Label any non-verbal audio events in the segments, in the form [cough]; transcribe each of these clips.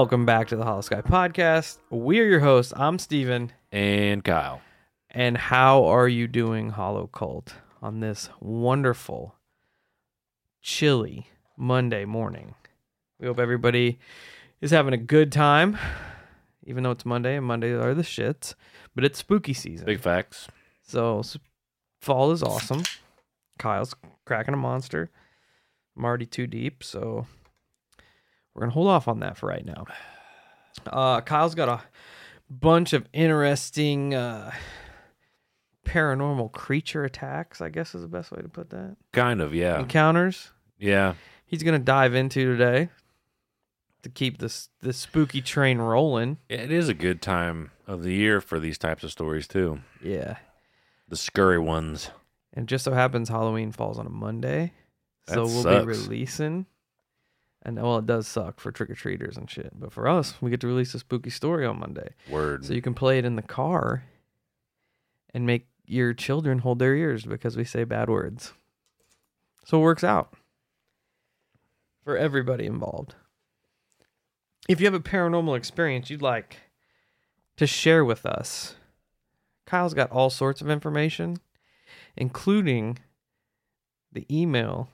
Welcome back to the Holosky Podcast. We are your hosts. I'm Steven. And Kyle. And how are you doing, Hollow Cult, on this wonderful, chilly Monday morning? We hope everybody is having a good time, even though it's Monday and Mondays are the shits, but it's spooky season. Big facts. So fall is awesome. Kyle's cracking a monster. I'm already too deep, so we're gonna hold off on that for right now. Uh, Kyle's got a bunch of interesting uh, paranormal creature attacks. I guess is the best way to put that. Kind of, yeah. Encounters. Yeah. He's gonna dive into today to keep this this spooky train rolling. It is a good time of the year for these types of stories, too. Yeah. The scurry ones. And just so happens Halloween falls on a Monday. So That we'll sucks. be releasing. And well, it does suck for trick or treaters and shit. But for us, we get to release a spooky story on Monday. Word. So you can play it in the car and make your children hold their ears because we say bad words. So it works out for everybody involved. If you have a paranormal experience you'd like to share with us, Kyle's got all sorts of information, including the email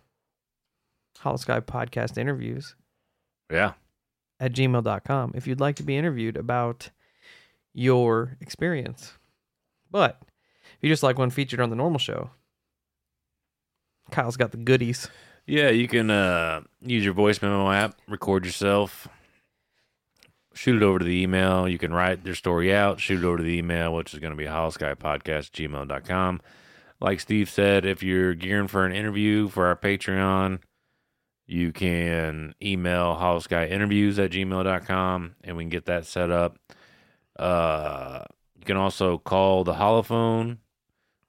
Holosky Podcast interviews yeah. at gmail.com if you'd like to be interviewed about your experience. But if you just like one featured on the normal show, Kyle's got the goodies. Yeah, you can uh, use your voice memo app, record yourself, shoot it over to the email. You can write your story out, shoot it over to the email, which is going to be holoskypodcast gmail.com. Like Steve said, if you're gearing for an interview for our Patreon, you can email holoskyinterviews at gmail.com and we can get that set up. Uh, you can also call the holophone,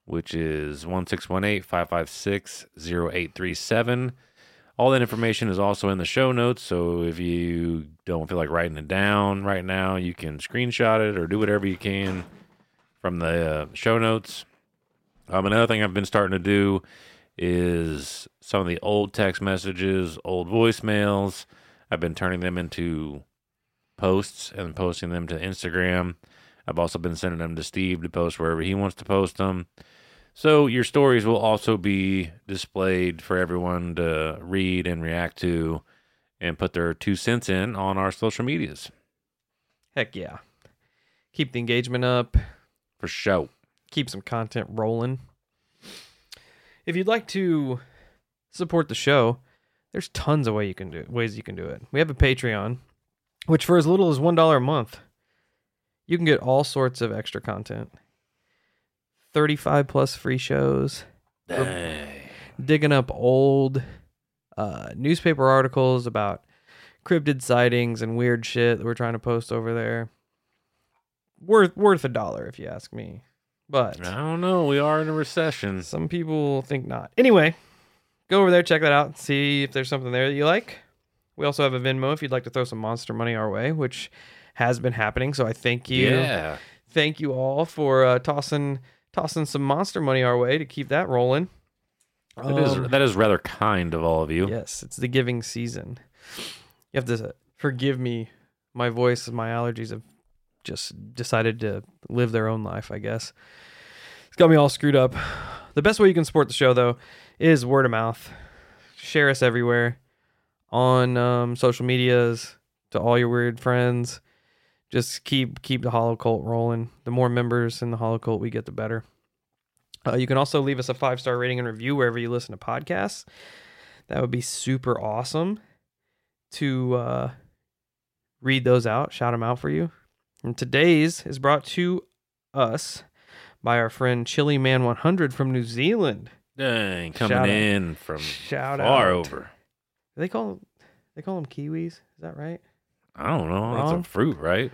which is 1618 556 0837. All that information is also in the show notes. So if you don't feel like writing it down right now, you can screenshot it or do whatever you can from the uh, show notes. Um, another thing I've been starting to do is some of the old text messages, old voicemails. I've been turning them into posts and posting them to Instagram. I've also been sending them to Steve to post wherever he wants to post them. So your stories will also be displayed for everyone to read and react to and put their two cents in on our social medias. Heck yeah. Keep the engagement up, For show. keep some content rolling. If you'd like to support the show, there's tons of way you can do ways you can do it. We have a Patreon, which for as little as one dollar a month, you can get all sorts of extra content. 35 plus free shows, digging up old uh, newspaper articles about cryptid sightings and weird shit that we're trying to post over there. Worth worth a dollar if you ask me. But I don't know. We are in a recession. some people think not. Anyway, go over there, check that out, see if there's something there that you like. We also have a Venmo if you'd like to throw some monster money our way, which has been happening. So I thank you, Yeah. thank you all for uh, tossing tossing some monster money our way to keep that rolling. That is Um, that is rather kind of all of you. Yes, it's the giving season. You have to forgive me. My voice and my allergies have just decided to live their own life, I guess. It's got me all screwed up. The best way you can support the show, though, is word of mouth. Share us everywhere on um, social medias to all your weird friends. Just keep keep the Hollow Cult rolling. The more members in the Hollow Cult we get, the better. Uh, you can also leave us a five star rating and review wherever you listen to podcasts. That would be super awesome to uh, read those out, shout them out for you. And today's is brought to us by our friend Chili Man 100 from New Zealand. Dang, coming Shout out. in from Shout far out. over. They call they call them kiwis. Is that right? I don't know. Wrong? It's a fruit, right?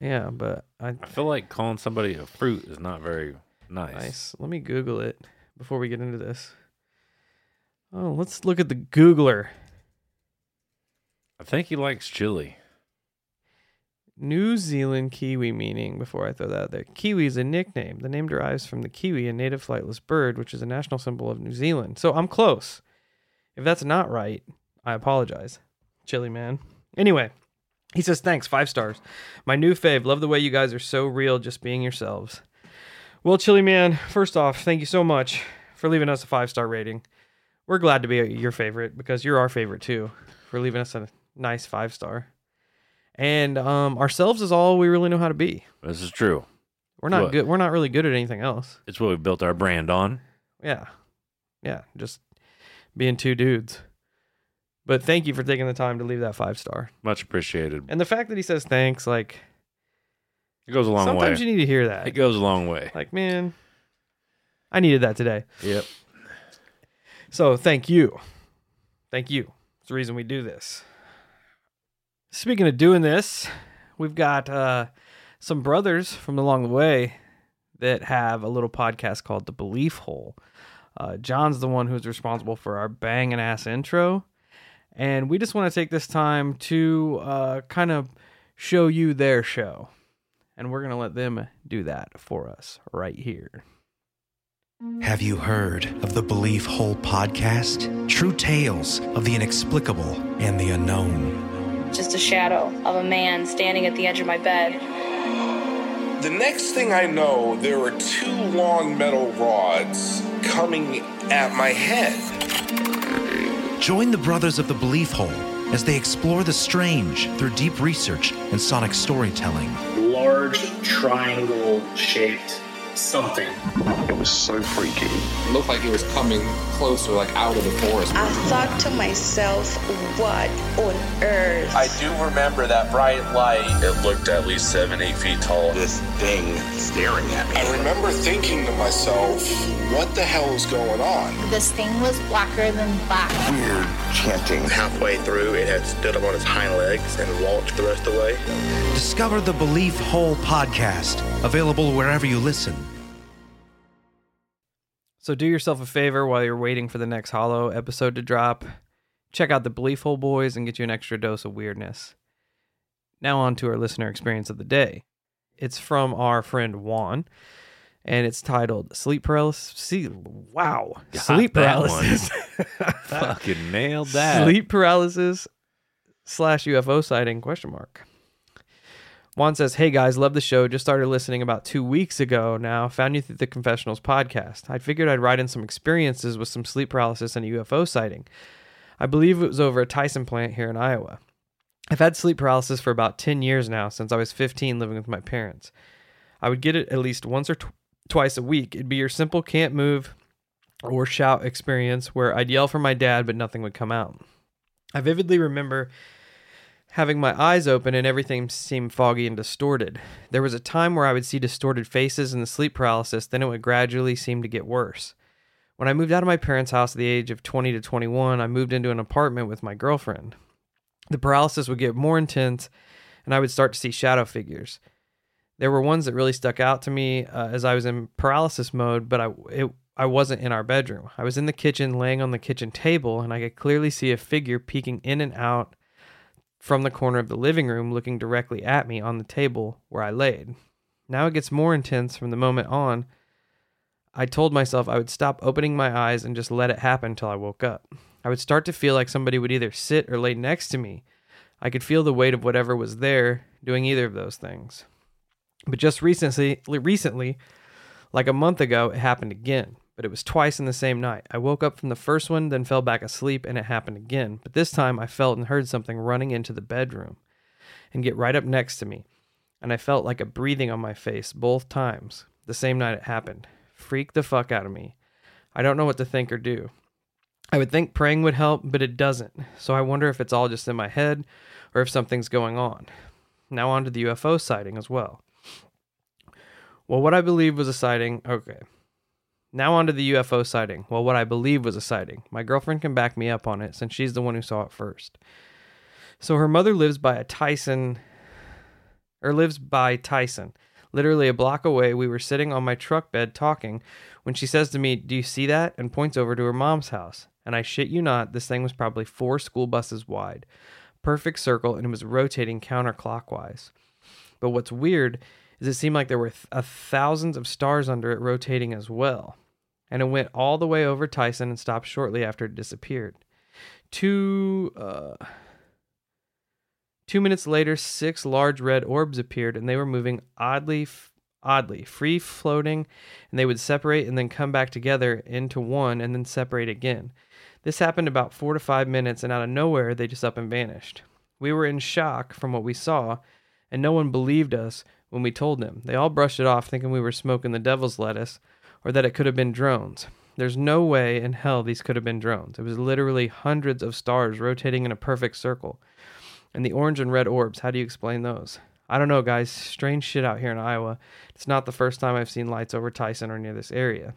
Yeah, but I I feel like calling somebody a fruit is not very nice. nice. Let me Google it before we get into this. Oh, let's look at the Googler. I think he likes chili. New Zealand kiwi meaning before I throw that out there. Kiwi is a nickname. The name derives from the kiwi, a native flightless bird, which is a national symbol of New Zealand. So I'm close. If that's not right, I apologize. Chili man. Anyway, He says, Thanks, five stars. My new fave. Love the way you guys are so real, just being yourselves. Well, Chili Man, first off, thank you so much for leaving us a five star rating. We're glad to be your favorite because you're our favorite too, for leaving us a nice five star. And um, ourselves is all we really know how to be. This is true. We're not What? good. We're not really good at anything else. It's what we built our brand on. Yeah. Yeah. Just being two dudes. But thank you for taking the time to leave that five star. Much appreciated. And the fact that he says thanks, like It goes a long way. sometimes way. you need to hear that. it goes a long way. Like, man, I needed that today. Yep. So thank you. Thank you. It's the reason we do this. Speaking of doing this, we've got uh, some brothers from along the way that have a little podcast called The Belief Hole. Uh, John's the one who's responsible for our banging ass intro. And we just want to take this time to uh, kind of show you their show. And we're going to let them do that for us right here. Have you heard of the Belief Hole podcast? True tales of the inexplicable and the unknown. Just a shadow of a man standing at the edge of my bed. The next thing I know, there are two long metal rods coming at my head. Join the brothers of the Belief Hole as they explore the strange through deep research and sonic storytelling. large triangle shaped something. It was so freaky. It looked like it was coming closer, like out of the forest. I thought to myself, what on earth? I do remember that bright light. It looked at least seven, eight feet tall. This thing staring at me. I remember thinking to myself, what the hell is going on? This thing was blacker than black. Weird chanting. Halfway through, it had stood up on its hind legs and walked the rest of the way. Discover the Belief Hole podcast, available wherever you listen. So do yourself a favor while you're waiting for the next Hollow episode to drop. Check out the Belief Hole Boys and get you an extra dose of weirdness. Now on to our listener experience of the day. It's from our friend Juan, and it's titled "Sleep Paralysis." See, wow, Got sleep paralysis. [laughs] [laughs] Fucking nailed that. Sleep paralysis slash UFO sighting question mark. Juan says, Hey guys, love the show. Just started listening about two weeks ago now. Found you through the Confessionals podcast. I figured I'd write in some experiences with some sleep paralysis and a UFO sighting. I believe it was over a Tyson plant here in Iowa. I've had sleep paralysis for about 10 years now, since I was 15 living with my parents. I would get it at least once or tw- twice a week. It'd be your simple can't move or shout experience where I'd yell for my dad, but nothing would come out. I vividly remember having my eyes open and everything seemed foggy and distorted. There was a time where I would see distorted faces in the sleep paralysis, then it would gradually seem to get worse. When I moved out of my parents' house at the age of 20 to 21, I moved into an apartment with my girlfriend. The paralysis would get more intense, and I would start to see shadow figures. There were ones that really stuck out to me uh, as I was in paralysis mode, but I it, I wasn't in our bedroom. I was in the kitchen, laying on the kitchen table, and I could clearly see a figure peeking in and out from the corner of the living room, looking directly at me on the table where I laid. Now it gets more intense from the moment on. I told myself I would stop opening my eyes and just let it happen until I woke up. I would start to feel like somebody would either sit or lay next to me. I could feel the weight of whatever was there doing either of those things. But just recently, recently, like a month ago, it happened again, but it was twice in the same night. I woke up from the first one, then fell back asleep, and it happened again. But this time I felt and heard something running into the bedroom and get right up next to me. And I felt like a breathing on my face both times, the same night it happened. Freaked the fuck out of me. I don't know what to think or do. I would think praying would help, but it doesn't. So I wonder if it's all just in my head or if something's going on. Now on to the UFO sighting as well. Well, what I believe was a sighting. Okay. Now on to the UFO sighting. Well, what I believe was a sighting. My girlfriend can back me up on it since she's the one who saw it first. So her mother lives by a Tyson, or lives by Tyson. Literally a block away, we were sitting on my truck bed talking when she says to me, Do you see that? and points over to her mom's house. And I shit you not, this thing was probably four school buses wide. Perfect circle, and it was rotating counterclockwise. But what's weird is it seemed like there were th- thousands of stars under it rotating as well. And it went all the way over Tyson and stopped shortly after it disappeared. Two, uh, Two minutes later, six large red orbs appeared, and they were moving oddly, f- oddly, free floating, and they would separate and then come back together into one, and then separate again. This happened about four to five minutes, and out of nowhere, they just up and vanished. We were in shock from what we saw, and no one believed us when we told them. They all brushed it off, thinking we were smoking the devil's lettuce, or that it could have been drones. There's no way in hell these could have been drones. It was literally hundreds of stars rotating in a perfect circle. And the orange and red orbs, how do you explain those? I don't know, guys. Strange shit out here in Iowa. It's not the first time I've seen lights over Tyson or near this area.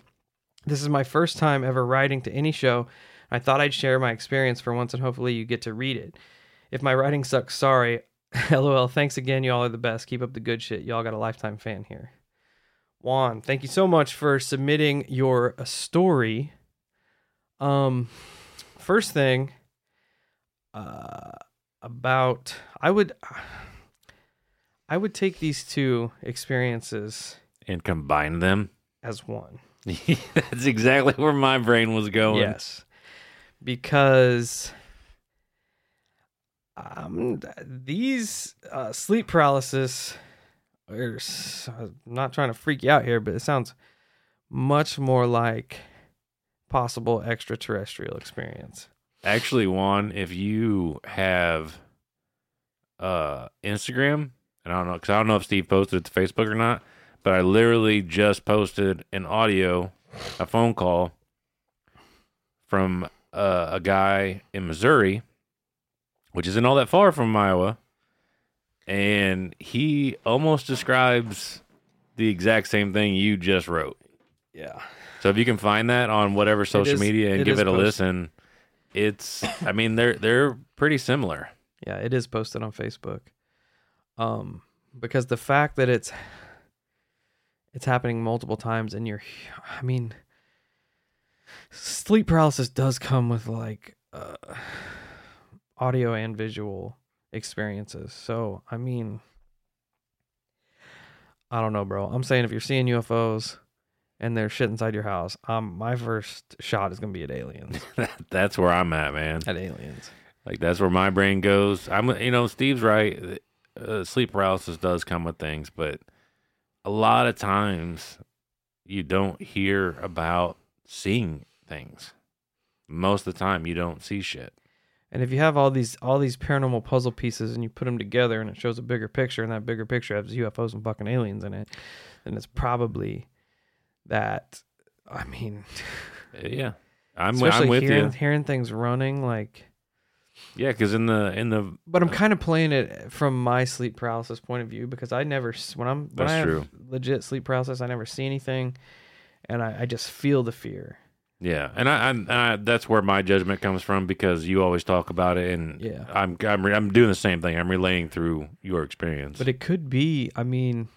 This is my first time ever writing to any show. I thought I'd share my experience for once and hopefully you get to read it. If my writing sucks, sorry. [laughs] LOL. Thanks again. Y'all are the best. Keep up the good shit. Y'all got a lifetime fan here. Juan, thank you so much for submitting your uh, story. Um, first thing, uh, about I would, I would take these two experiences and combine them as one. [laughs] That's exactly where my brain was going. Yes, because um, these uh, sleep paralysis. I'm not trying to freak you out here, but it sounds much more like possible extraterrestrial experience. Actually, Juan, if you have uh Instagram, and I don't know because I don't know if Steve posted it to Facebook or not, but I literally just posted an audio, a phone call from uh, a guy in Missouri, which isn't all that far from Iowa, and he almost describes the exact same thing you just wrote. Yeah. So if you can find that on whatever social is- media and it give it a posted. listen, it's I mean they're they're pretty similar. Yeah, it is posted on Facebook. Um, because the fact that it's it's happening multiple times and you're I mean sleep paralysis does come with like uh, audio and visual experiences. So, I mean I don't know, bro. I'm saying if you're seeing UFOs and there's shit inside your house, um my first shot is going to be at aliens. [laughs] that's where I'm at, man. At aliens. Like that's where my brain goes. I'm you know Steve's right. Uh, sleep paralysis does come with things, but a lot of times you don't hear about seeing things. Most of the time you don't see shit. And if you have all these all these paranormal puzzle pieces and you put them together and it shows a bigger picture and that bigger picture has UFOs and fucking aliens in it, then it's probably that. I mean, uh, Yeah. I'm especially I'm with hearing, you. hearing things running like. Yeah, cuz in the in the But I'm uh, kind of playing it from my sleep paralysis point of view because I never when I'm when That's I have true. legit sleep paralysis I never see anything, and I, I just feel the fear. Yeah, and I, I, I that's where my judgment comes from because you always talk about it, and Yeah. I'm I'm re- I'm doing the same thing. I'm relaying through your experience. But it could be. I mean,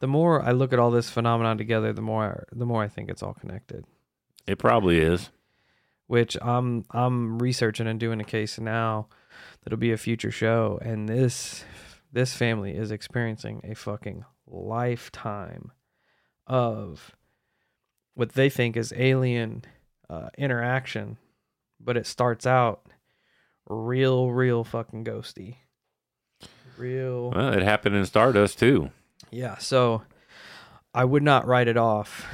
the more I look at all this phenomenon together, the more the more I think it's all connected. it probably is. Which I'm I'm researching and doing a case now that'll be a future show, and this this family is experiencing a fucking lifetime of what they think is alien uh, interaction, but it starts out real, real fucking ghosty. Real. Well, it happened in Stardust too. Yeah, so I would not write it off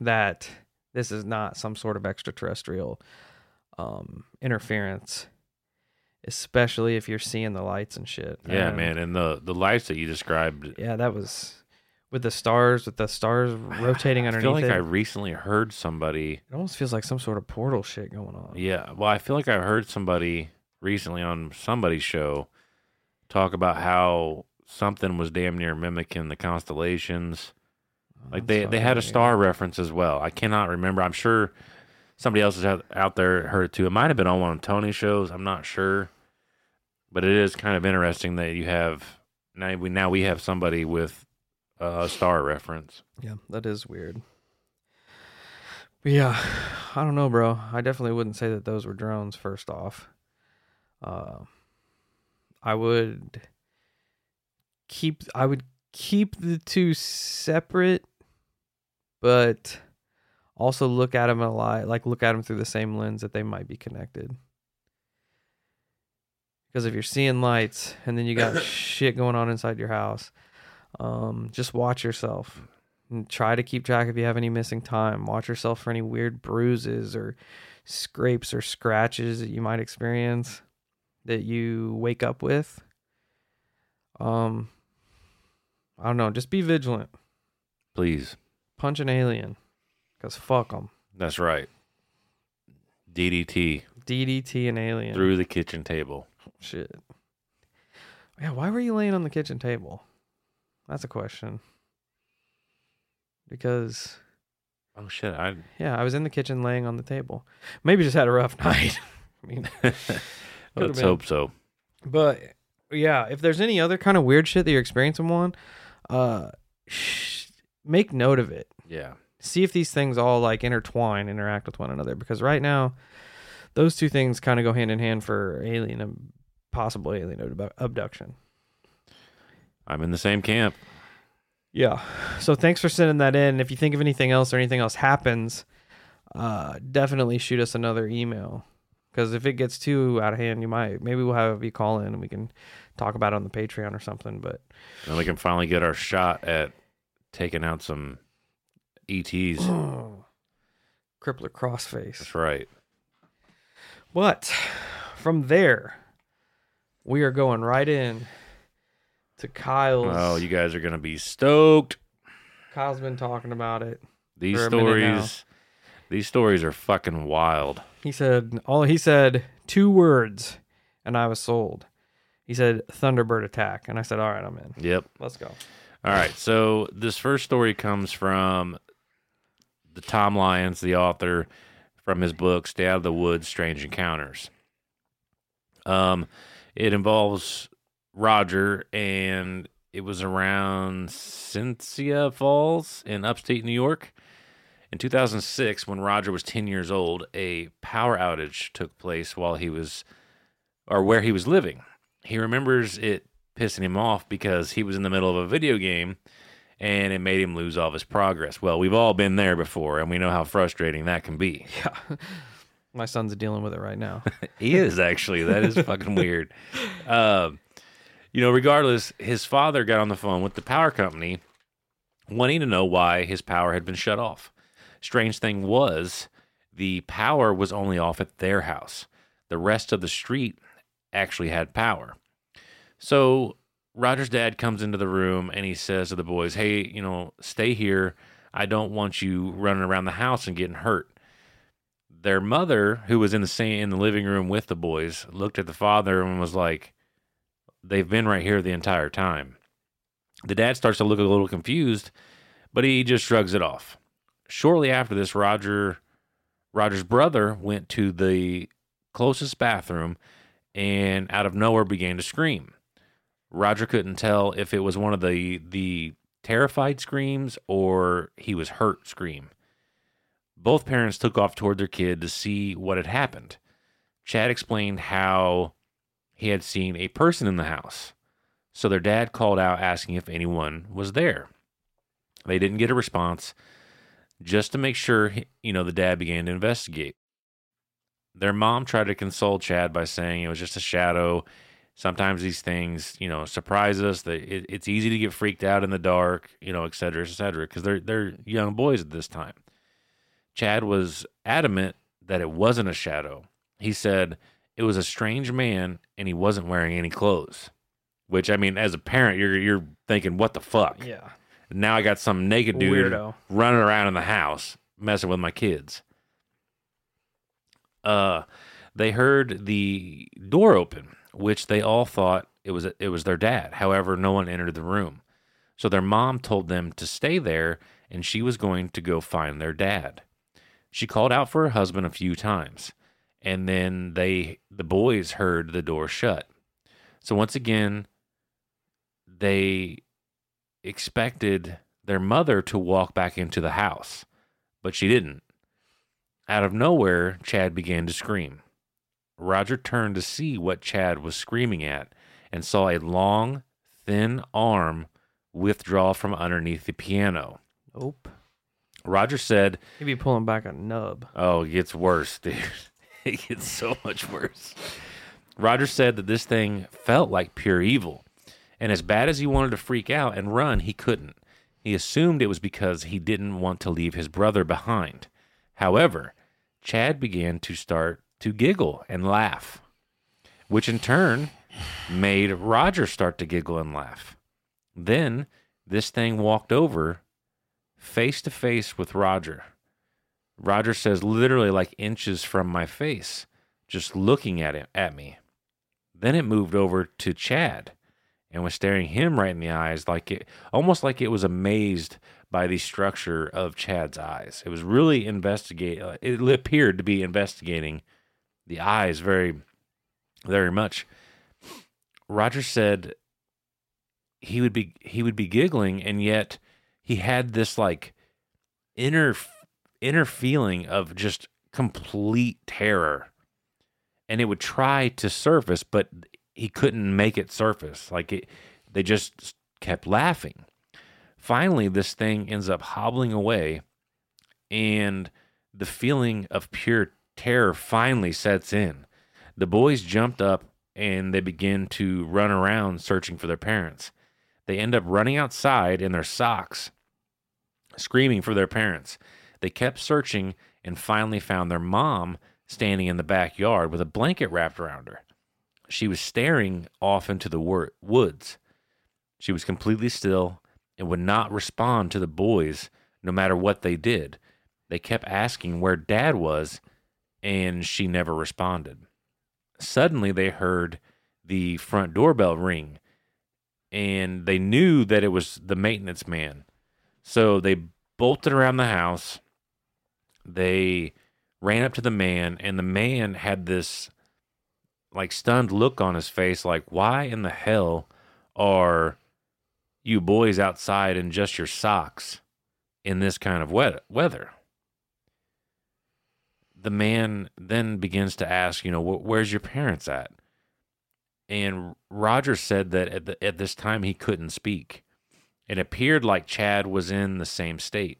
that this is not some sort of extraterrestrial um, interference, especially if you're seeing the lights and shit. Yeah, And, man, and the the lights that you described. Yeah, that was with the stars, with the stars rotating underneath. I feel like it. I recently heard somebody. it almost feels like some sort of portal shit going on. Yeah, well, I feel like I heard somebody recently on somebody's show talk about how something was damn near mimicking the constellations. Like they, they had a star reference as well. I cannot remember. I'm sure somebody else is out, out there heard it too. It might have been on one of Tony's shows. I'm not sure, but it is kind of interesting that you have now. We now we have somebody with a star reference. Yeah, that is weird. But yeah, [sighs] I don't know, bro. I definitely wouldn't say that those were drones. First off, uh, I would keep. I would keep the two separate, but also look at them a lot. Like look at them through the same lens that they might be connected. Because if you're seeing lights and then you got [coughs] shit going on inside your house, um, just watch yourself and try to keep track if you have any missing time. Watch yourself for any weird bruises or scrapes or scratches that you might experience that you wake up with. Um, I don't know. Just be vigilant. Please. Punch an alien, cause fuck them. That's right. DDT DDT an alien. through the kitchen table. Shit. Yeah, why were you laying on the kitchen table? That's a question. Because Oh shit! I yeah, I was in the kitchen laying on the table. Maybe just had a rough [laughs] night. I mean, [laughs] let's hope so. but yeah, if there's any other kind of weird shit that you're experiencing one, uh, sh- make note of it. Yeah. See if these things all like intertwine, interact with one another. Because right now, those two things kind of go hand in hand for alien and possible alien abdu- abduction. I'm in the same camp. Yeah. So thanks for sending that in. If you think of anything else or anything else happens, uh, definitely shoot us another email. Because if it gets too out of hand, you might maybe we'll have you call in and we can talk about it on the Patreon or something. But And we can finally get our shot at taking out some ETs. [clears throat] crippler crossface. That's right. But from there, we are going right in to Kyle's. Oh, you guys are gonna be stoked. Kyle's been talking about it. These For a now. stories, these stories are fucking wild. He said all he said two words, and I was sold. He said Thunderbird attack, and I said, "All right, I'm in. Yep. Let's go." All right. So this first story comes from the Tom Lyons, the author, from his book "Stay Out of the Woods: Strange Encounters." Um, it involves Roger, and it was around Cynthia Falls in upstate New York. In 2006, when Roger was 10 years old, a power outage took place while he was, or where he was living. He remembers it pissing him off because he was in the middle of a video game and it made him lose all of his progress. Well, we've all been there before and we know how frustrating that can be. Yeah, [laughs] my son's dealing with it right now. [laughs] He is actually. That is fucking weird. [laughs] Um, you know, regardless, his father got on the phone with the power company wanting to know why his power had been shut off. Strange thing was, the power was only off at their house. The rest of the street actually had power. So Roger's dad comes into the room and he says to the boys, Hey, you know, stay here. I don't want you running around the house and getting hurt their mother, who was in the same in the living room with the boys, looked at the father and was like, "They've been right here the entire time." The dad starts to look a little confused, but he just shrugs it off. Shortly after this, Roger Roger's brother went to the closest bathroom and out of nowhere began to scream. Roger couldn't tell if it was one of the the terrified screams or he was hurt scream. Both parents took off toward their kid to see what had happened. Chad explained how he had seen a person in the house. So their dad called out asking if anyone was there. They didn't get a response. Just to make sure, you know, the dad began to investigate. Their mom tried to console Chad by saying it was just a shadow. Sometimes these things, you know, surprise us. That it, it's easy to get freaked out in the dark, you know, et cetera, et cetera, because they're they're young boys at this time. Chad was adamant that it wasn't a shadow. He said it was a strange man and he wasn't wearing any clothes. Which I mean, as a parent, you're you're thinking, what the fuck? Yeah. Now I got some naked dude Weirdo. running around in the house messing with my kids. Uh, they heard the door open, which they all thought it was it was their dad. However, no one entered the room. So their mom told them to stay there and she was going to go find their dad. She called out for her husband a few times, and then they the boys heard the door shut. So once again, they expected their mother to walk back into the house, but she didn't. Out of nowhere, Chad began to scream. Roger turned to see what Chad was screaming at and saw a long, thin arm withdraw from underneath the piano. Nope. Roger said, He'd be pulling back a nub. Oh, it gets worse, dude. It gets so much worse. Roger said that this thing felt like pure evil, and as bad as he wanted to freak out and run, he couldn't. He assumed it was because he didn't want to leave his brother behind. However, Chad began to start to giggle and laugh, which in turn made Roger start to giggle and laugh. Then this thing walked over face to face with Roger. Roger says literally like inches from my face, just looking at it at me. Then it moved over to Chad and was staring him right in the eyes like it almost like it was amazed by the structure of Chad's eyes. It was really investigate uh, it appeared to be investigating the eyes very very much. Roger said he would be he would be giggling and yet he had this like inner inner feeling of just complete terror. And it would try to surface but he couldn't make it surface. Like it they just kept laughing. Finally this thing ends up hobbling away and the feeling of pure terror finally sets in. The boys jumped up and they begin to run around searching for their parents. They end up running outside in their socks screaming for their parents they kept searching and finally found their mom standing in the backyard with a blanket wrapped around her. She was staring off into the wor- woods. She was completely still and would not respond to the boys no matter what they did. They kept asking where dad was, and she never responded. Suddenly, they heard the front doorbell ring, and they knew that it was the maintenance man. So they bolted around the house they ran up to the man and the man had this like stunned look on his face like why in the hell are you boys outside in just your socks in this kind of weather? The man then begins to ask you know where's your parents at? And roger said that at, the, at this time he couldn't speak. It appeared like chad was in the same state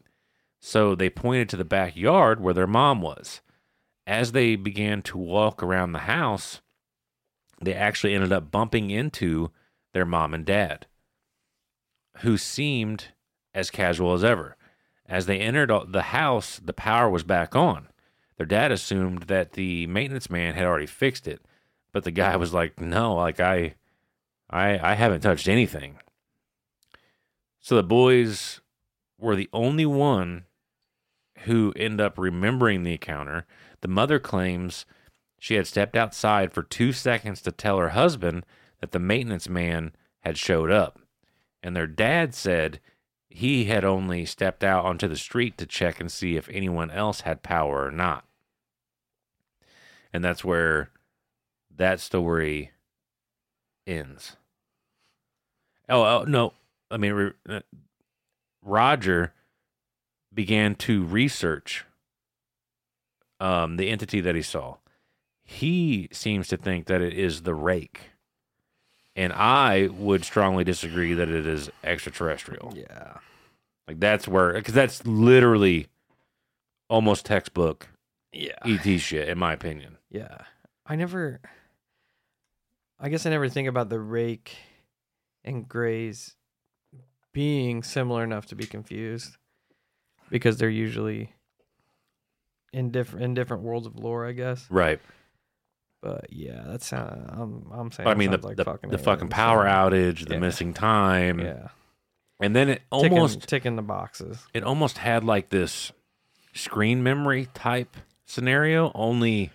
so they pointed to the backyard where their mom was. As they began to walk around the house, they actually ended up bumping into their mom and dad, who seemed as casual as ever. As they entered the house, the power was back on. Their dad assumed that the maintenance man had already fixed it, but the guy was like, "No, like I I I haven't touched anything." So the boys were the only one who end up remembering the encounter. The mother claims she had stepped outside for two seconds to tell her husband that the maintenance man had showed up. And their dad said he had only stepped out onto the street to check and see if anyone else had power or not. And that's where that story ends. Oh, oh no. I mean, uh, Roger began to research um, the entity that he saw. He seems to think that it is the rake. And I would strongly disagree that it is extraterrestrial. Yeah. Like that's where, because that's literally almost textbook yeah. ET shit, in my opinion. Yeah. I never, I guess I never think about the rake and Greys being similar enough to be confused because they're usually in different in different worlds of lore, I guess. Right. But yeah, that's I'm I'm saying. I mean the like the fucking, the fucking power outage, the yeah. missing time. Yeah. And then it Ticking- almost ticking the boxes. it almost had like this screen memory type scenario, only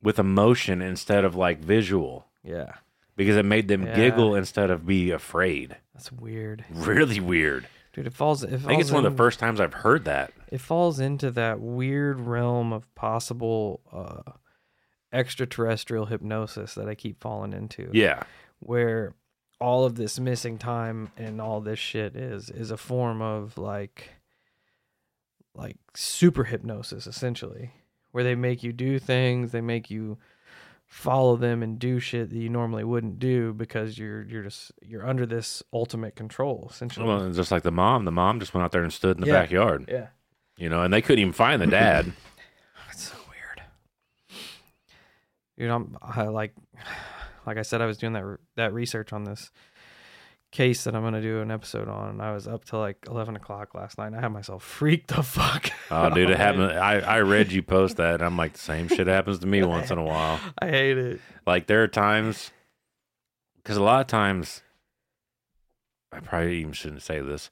with emotion instead of like visual. Yeah. Because it made them Yeah. giggle instead of be afraid. That's weird. Really weird. Dude, it falls. It I think it's falls one of the first times I've heard that. It falls into that weird realm of possible uh, extraterrestrial hypnosis that I keep falling into. Yeah. where all of this missing time and all this shit is is a form of like like super hypnosis essentially where they make you do things they make you follow them and do shit that you normally wouldn't do because you're you're just you're under this ultimate control essentially Well, just like the mom. The mom just went out there and stood in the Yeah. backyard. yeah You know, and they couldn't even find the dad. [laughs] it's so weird You know, I'm, I like, [sighs] like I said, I was doing that that research on this case that I'm gonna do an episode on. And I was up till like eleven o'clock last night. and I had myself freaked the [laughs] fuck. Oh, dude, it happened. I, I read you post that, and I'm like, the same shit happens to me [laughs] once in a while. I hate it. Like, there are times, because a lot of times, I probably even shouldn't say this,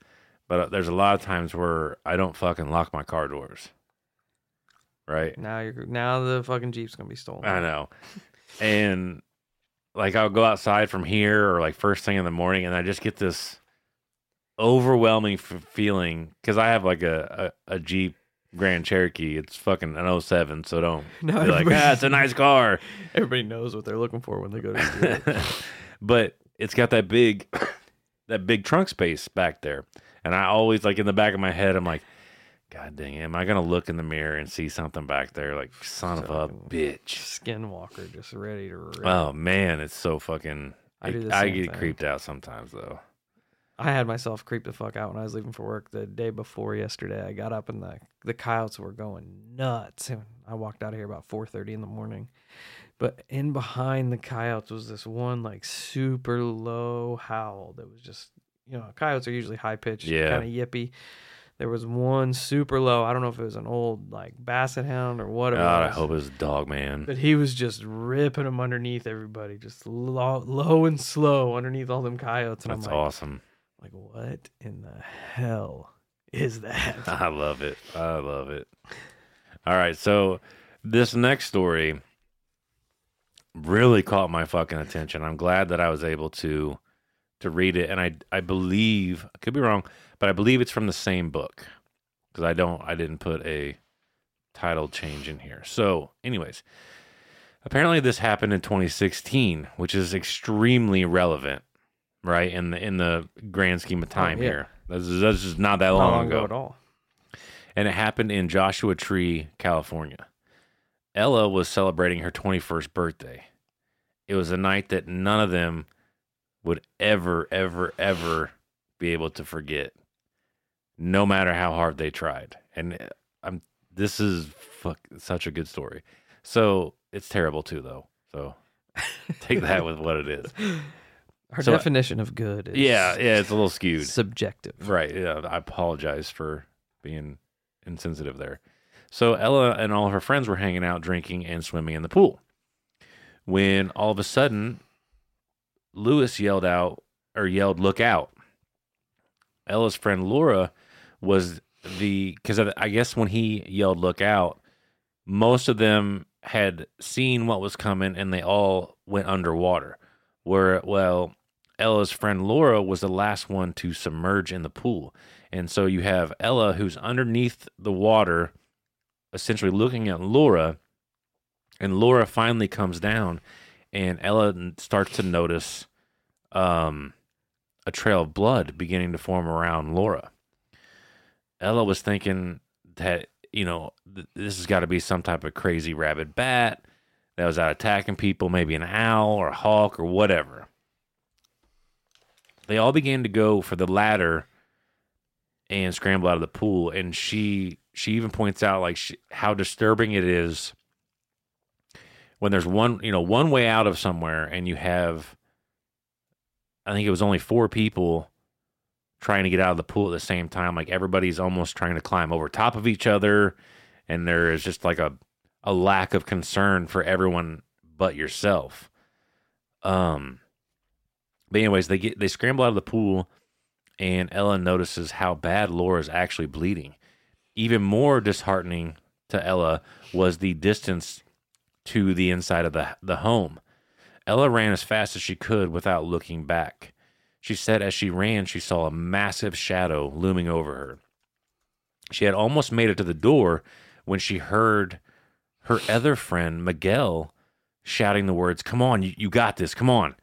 but uh, there's a lot of times where I don't fucking lock my car doors. Right? Now you're now the fucking jeep's gonna be stolen. I know. And like I'll go outside from here or like first thing in the morning and I just get this overwhelming f- feeling cuz I have like a, a a Jeep Grand Cherokee. It's fucking an 07, so don't [laughs] No, be like, "Ah, it's a nice car." [laughs] Everybody knows what they're looking for when they go to it. [laughs] but it's got that big [coughs] that big trunk space back there. And I always like in the back of my head I'm like God dang, it, am I gonna look in the mirror and see something back there? Like, son of a bitch. Skinwalker just ready to rip. Oh man, it's so fucking. I I, do the I get thing. creeped out sometimes though. I had myself creeped the fuck out when I was leaving for work the day before yesterday. I got up and the the coyotes were going nuts. And I walked out of here about four thirty in the morning. But in behind the coyotes was this one like super low howl that was just you know, coyotes are usually high pitched, Yeah. kind of yippy. There was one super low. I don't know if it was an old like basset hound or what it God, I hope it was dog man. But he was just ripping them underneath everybody, just low, low and slow underneath all them coyotes. And That's I'm like, awesome. like, what in the hell is that? [laughs] I love it. I love it. All right, so this next story really caught my fucking attention. I'm glad that I was able to to read it, and I I believe I could be wrong, but I believe it's from the same book because I don't I didn't put a title change in here. So, anyways, apparently this happened in 2016, which is extremely relevant, right? In the in the grand scheme of oh, time Oh, yeah. here, that's, that's just not that Not long, long ago ago at all. and it happened in Joshua Tree, California. Ella was celebrating her 21st birthday. It was a night that none of them would ever, ever, ever be able to forget, no matter how hard they tried. And uh, I'm this is fuck such a good story. So it's terrible too, though. So [laughs] take that with what it is. Our So- definition of good is Yeah, yeah, it's a little skewed. subjective. Right. Yeah. I apologize for being insensitive there. So Ella and all of her friends were hanging out, drinking, and swimming in the pool. When all of a sudden, Lewis yelled out or yelled, "Look out!" Ella's friend Laura was the because I guess when he yelled, "Look out!" most of them had seen what was coming and they all went underwater. Where well, Ella's friend Laura was the last one to submerge in the pool. And so you have Ella who's underneath the water, essentially looking at Laura. And Laura finally comes down, and Ella starts to notice um, a trail of blood beginning to form around Laura. Ella was thinking that, you know, th- this has got to be some type of crazy rabid bat that was out attacking people, maybe an owl or a hawk or whatever. They all began to go for the ladder and scramble out of the pool. And she she even points out like she, how disturbing it is when there's one you know one way out of somewhere and you have I think it was only four people trying to get out of the pool at the same time. Like everybody's almost trying to climb over top of each other, and there is just like a a lack of concern for everyone but yourself. Um. But anyways, they get they scramble out of the pool, and Ella notices how bad Laura's actually bleeding. Even more disheartening to Ella was the distance to the inside of the the home. Ella ran as fast as she could without looking back. She said as she ran, she saw a massive shadow looming over her. She had almost made it to the door when she heard her other friend, Miguel, shouting the words, Come on, you, you got this, come on.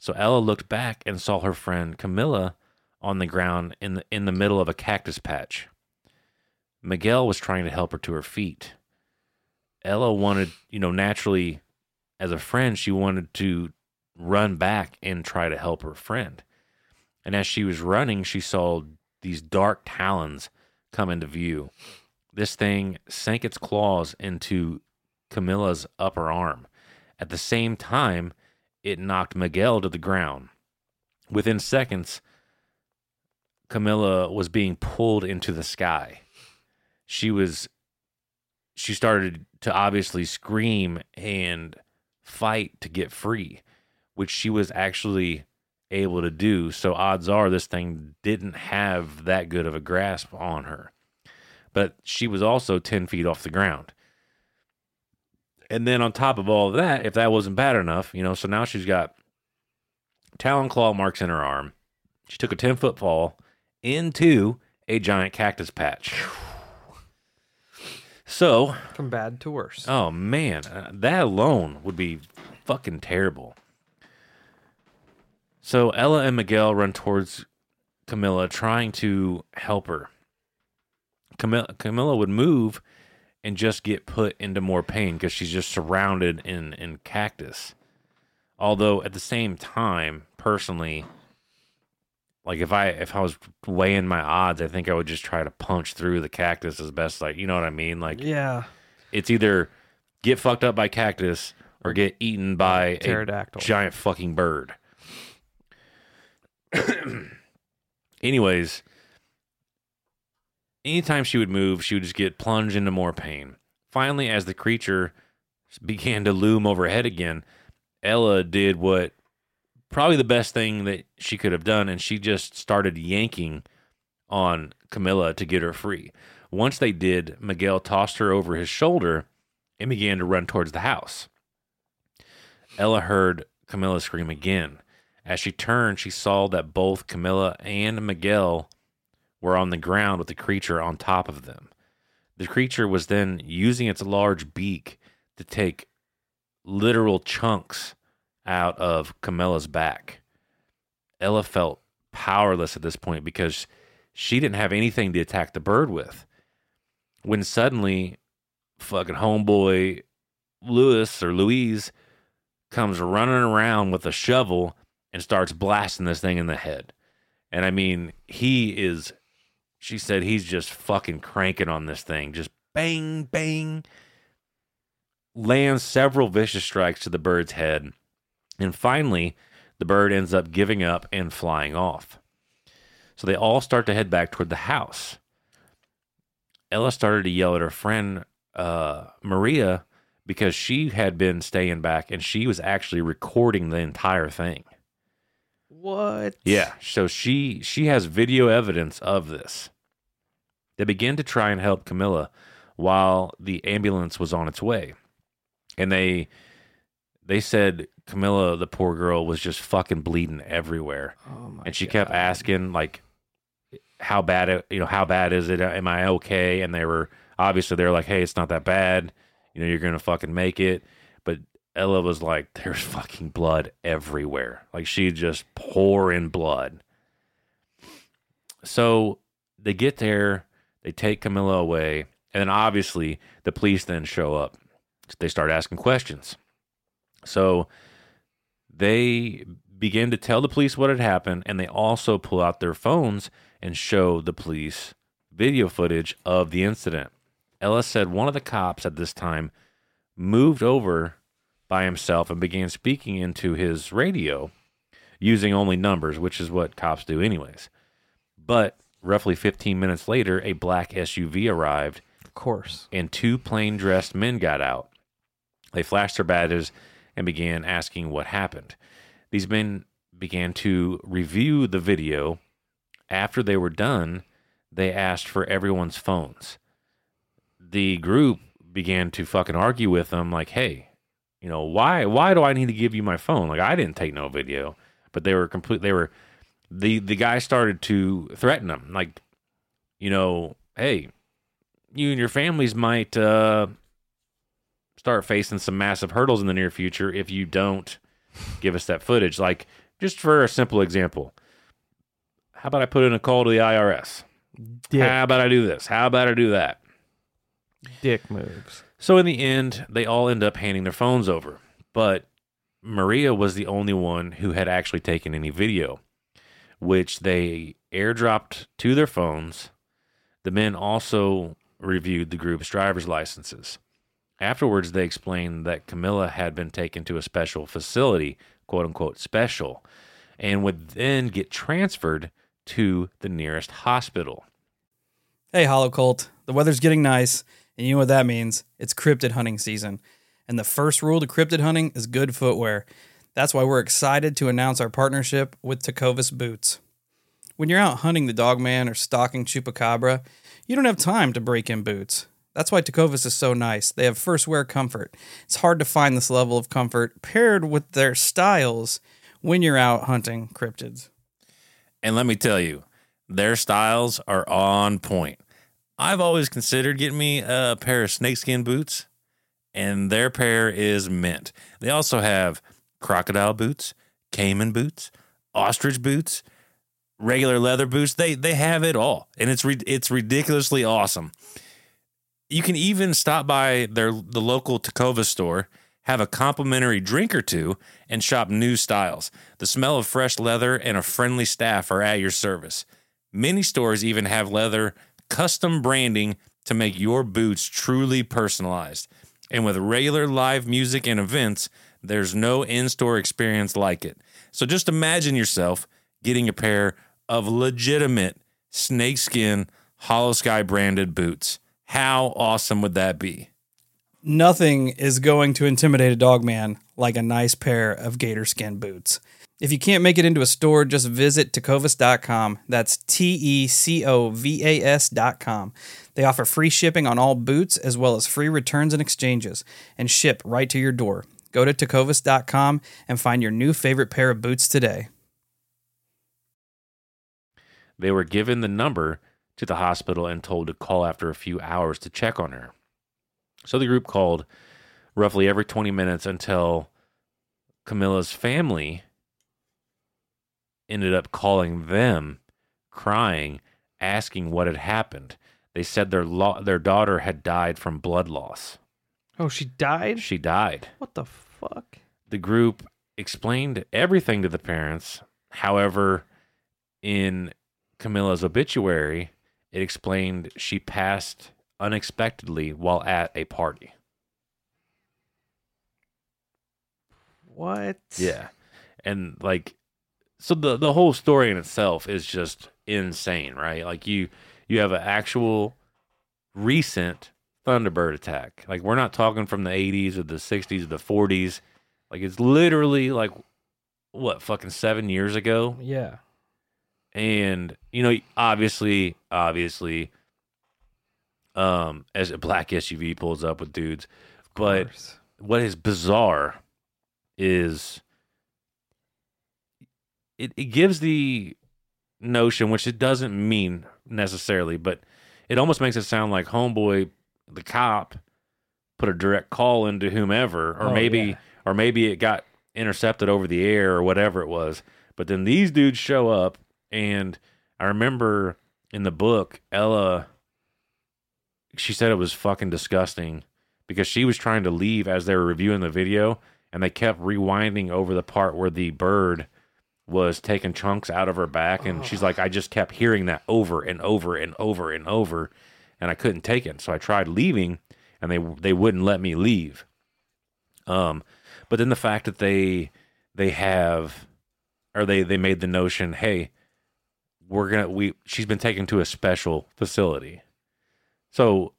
So Ella looked back and saw her friend Camilla on the ground in the, in the middle of a cactus patch. Miguel was trying to help her to her feet. Ella wanted, you know, naturally, as a friend, she wanted to run back and try to help her friend. And as she was running, she saw these dark talons come into view. This thing sank its claws into Camilla's upper arm. At the same time, it knocked Miguel to the ground. Within seconds, Camilla was being pulled into the sky. She was she started to obviously scream and fight to get free, which she was actually able to do. So odds are this thing didn't have that good of a grasp on her. But she was also 10 feet off the ground. And then on top of all of that, if that wasn't bad enough, you know, so now she's got talon claw marks in her arm. She took a 10 foot fall into a giant cactus patch. So, From bad to worse. oh man, uh, that alone would be fucking terrible. So Ella and Miguel run towards Camilla, trying to help her. Camilla, Camilla would move and just get put into more pain because she's just surrounded in, in cactus. Although at the same time, personally, like if I if I was weighing my odds, I think I would just try to punch through the cactus as best like you know what I mean. Like Yeah. it's either get fucked up by cactus or get eaten by a giant fucking bird. [clears throat] Anyways, anytime she would move, she would just get plunged into more pain. Finally, as the creature began to loom overhead again, Ella did what probably the best thing that she could have done, and she just started yanking on Camilla to get her free. Once they did, Miguel tossed her over his shoulder and began to run towards the house. Ella heard Camilla scream again. As she turned, she saw that both Camilla and Miguel were on the ground with the creature on top of them. The creature was then using its large beak to take literal chunks out of Camilla's back. Ella felt powerless at this point because she didn't have anything to attack the bird with. When suddenly, fucking homeboy Lewis or Louise comes running around with a shovel and starts blasting this thing in the head. And I mean, he is, she said, he's just fucking cranking on this thing, just bang, bang, lands several vicious strikes to the bird's head. And finally, the bird ends up giving up and flying off. So they all start to head back toward the house. Ella started to yell at her friend uh, Maria because she had been staying back and she was actually recording the entire thing. What? Yeah, so she she has video evidence of this. They begin to try and help Camilla while the ambulance was on its way. And they they said Camilla, the poor girl, was just fucking bleeding everywhere. Oh my and she kept asking like how bad it you know how bad is it am i okay and they were obviously they were like hey it's not that bad you know you're gonna fucking make it ella was like there's fucking blood everywhere. Like she just pouring blood. So they get there they take camilla away and then obviously the police then show up. They start asking questions. So they begin to tell the police what had happened and they also pull out their phones and show the police video footage of the incident. Ella said one of the cops at this time moved over by himself and began speaking into his radio using only numbers, which is what cops do, anyways. But roughly 15 minutes later, a black SUV arrived. Of course. And two plain dressed men got out. They flashed their badges and began asking what happened. These men began to review the video after they were done, they asked for everyone's phones. The group began to fucking argue with them, like, "Hey, you know, why why do I need to give you my phone? Like, I didn't take no video." But they were complete. They were the the guy started to threaten them, like, you know, hey, you and your families might uh, start facing some massive hurdles in the near future if you don't give us that footage. Like, just for a simple example how about I put in a call to the IRS? Dick. How about I do this? How about I do that? Dick moves. So in the end, they all end up handing their phones over. But Maria was the only one who had actually taken any video, which they airdropped to their phones. The men also reviewed the group's driver's licenses. Afterwards, they explained that Camilla had been taken to a special facility, quote unquote special, and would then get transferred to the nearest hospital. Hey, Hollow Cult. The weather's getting nice, and you know what that means? It's cryptid hunting season. And the first rule to cryptid hunting is good footwear. That's why we're excited to announce our partnership with Tecovas Boots. When you're out hunting the dogman or stalking chupacabra, you don't have time to break in boots. That's why Tecovas is so nice. They have first wear comfort. It's hard to find this level of comfort paired with their styles when you're out hunting cryptids. And let me tell you, their styles are on point. I've always considered getting me a pair of snakeskin boots, and their pair is mint. They also have crocodile boots, caiman boots, ostrich boots, regular leather boots. They they have it all, and it's it's ridiculously awesome. You can even stop by their the local Tacova store, have a complimentary drink or two, and shop new styles. The smell of fresh leather and a friendly staff are at your service. Many stores even have leather custom branding to make your boots truly personalized. And with regular live music and events, there's no in store experience like it. So just imagine yourself getting a pair of legitimate snakeskin Holosky branded boots. How awesome would that be? Nothing is going to intimidate a dog man like a nice pair of gator skin boots. If you can't make it into a store, just visit tecovas.com. That's T E C O V A S.com. They offer free shipping on all boots as well as free returns and exchanges and ship right to your door. Go to tecovas.com and find your new favorite pair of boots today. They were given the number to the hospital and told to call after a few hours to check on her. So the group called roughly every 20 minutes until Camilla's family ended up calling them, crying, asking what had happened. They said their lo- their daughter had died from blood loss. Oh, she died? She died. What the fuck? The group explained everything to the parents. However, in Camilla's obituary, it explained she passed unexpectedly while at a party. What? Yeah. And like so the the whole story in itself is just insane, right? Like you you have an actual recent Thunderbird attack. Like we're not talking from the 80s or the 60s or the 40s. Like it's literally like what fucking 7 years ago. Yeah. And you know, obviously obviously um as a black SUV pulls up with dudes, but what is bizarre is it, it gives the notion, which it doesn't mean necessarily, but it almost makes it sound like homeboy, the cop, put a direct call into whomever, or Oh, maybe, yeah. or maybe it got intercepted over the air or whatever it was. But then these dudes show up, and I remember in the book, Ella, she said it was fucking disgusting because she was trying to leave as they were reviewing the video, and they kept rewinding over the part where the bird was taking chunks out of her back and she's like I just kept hearing that over and over and over and over and I couldn't take it. So I tried leaving and they they wouldn't let me leave. Um but then the fact that they they have or they they made the notion hey we're to we she's been taken to a special facility. So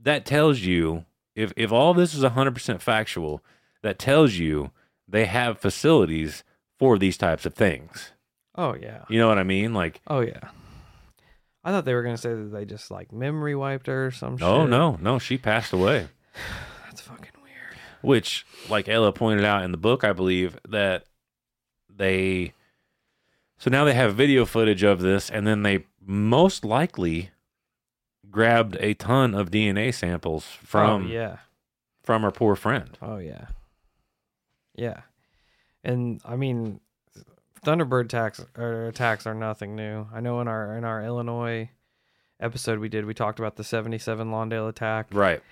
that tells you if if all this is 100% factual that tells you they have facilities for these types of things. Oh yeah. You know what I mean? Like, Oh yeah. I thought they were gonna say that they just like memory wiped her or some oh shit. no, no, she passed away. [sighs] That's fucking weird. Which, like Ella pointed out in the book, I believe that they. So now they have video footage of this, and then they most likely grabbed a ton of DNA samples oh, from oh, yeah. from her poor friend. Oh yeah. Yeah. And I mean Thunderbird attacks or attacks are nothing new. I know in our in our Illinois episode we did we talked about the 77 Lawndale attack Right.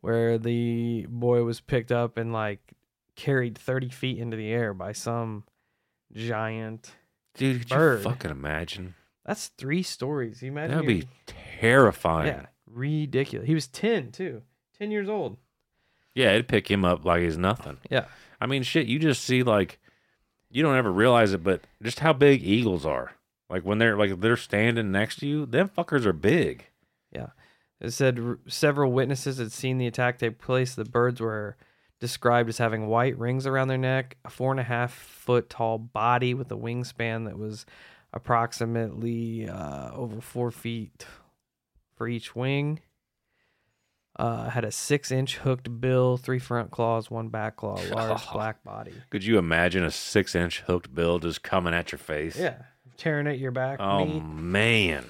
where the boy was picked up and like carried 30 feet into the air by some giant Dude, could bird. you fucking imagine? That's three stories. You imagine That'd be terrifying. Yeah, ridiculous. He was 10 too. 10 years old. Yeah, it'd pick him up like he's nothing. Yeah. I mean, shit, you just see like you don't ever realize it, but just how big eagles are. Like when they're like they're standing next to you, them fuckers are big. Yeah. It said r- several witnesses had seen the attack take place. The birds were described as having white rings around their neck, a four and a half foot tall body with a wingspan that was approximately uh, over four feet for each wing. Uh, had a six inch hooked bill, three front claws, one back claw, [laughs] large black body. Could you imagine a six inch hooked bill just coming at your face? Yeah. Tearing at your back. Oh man.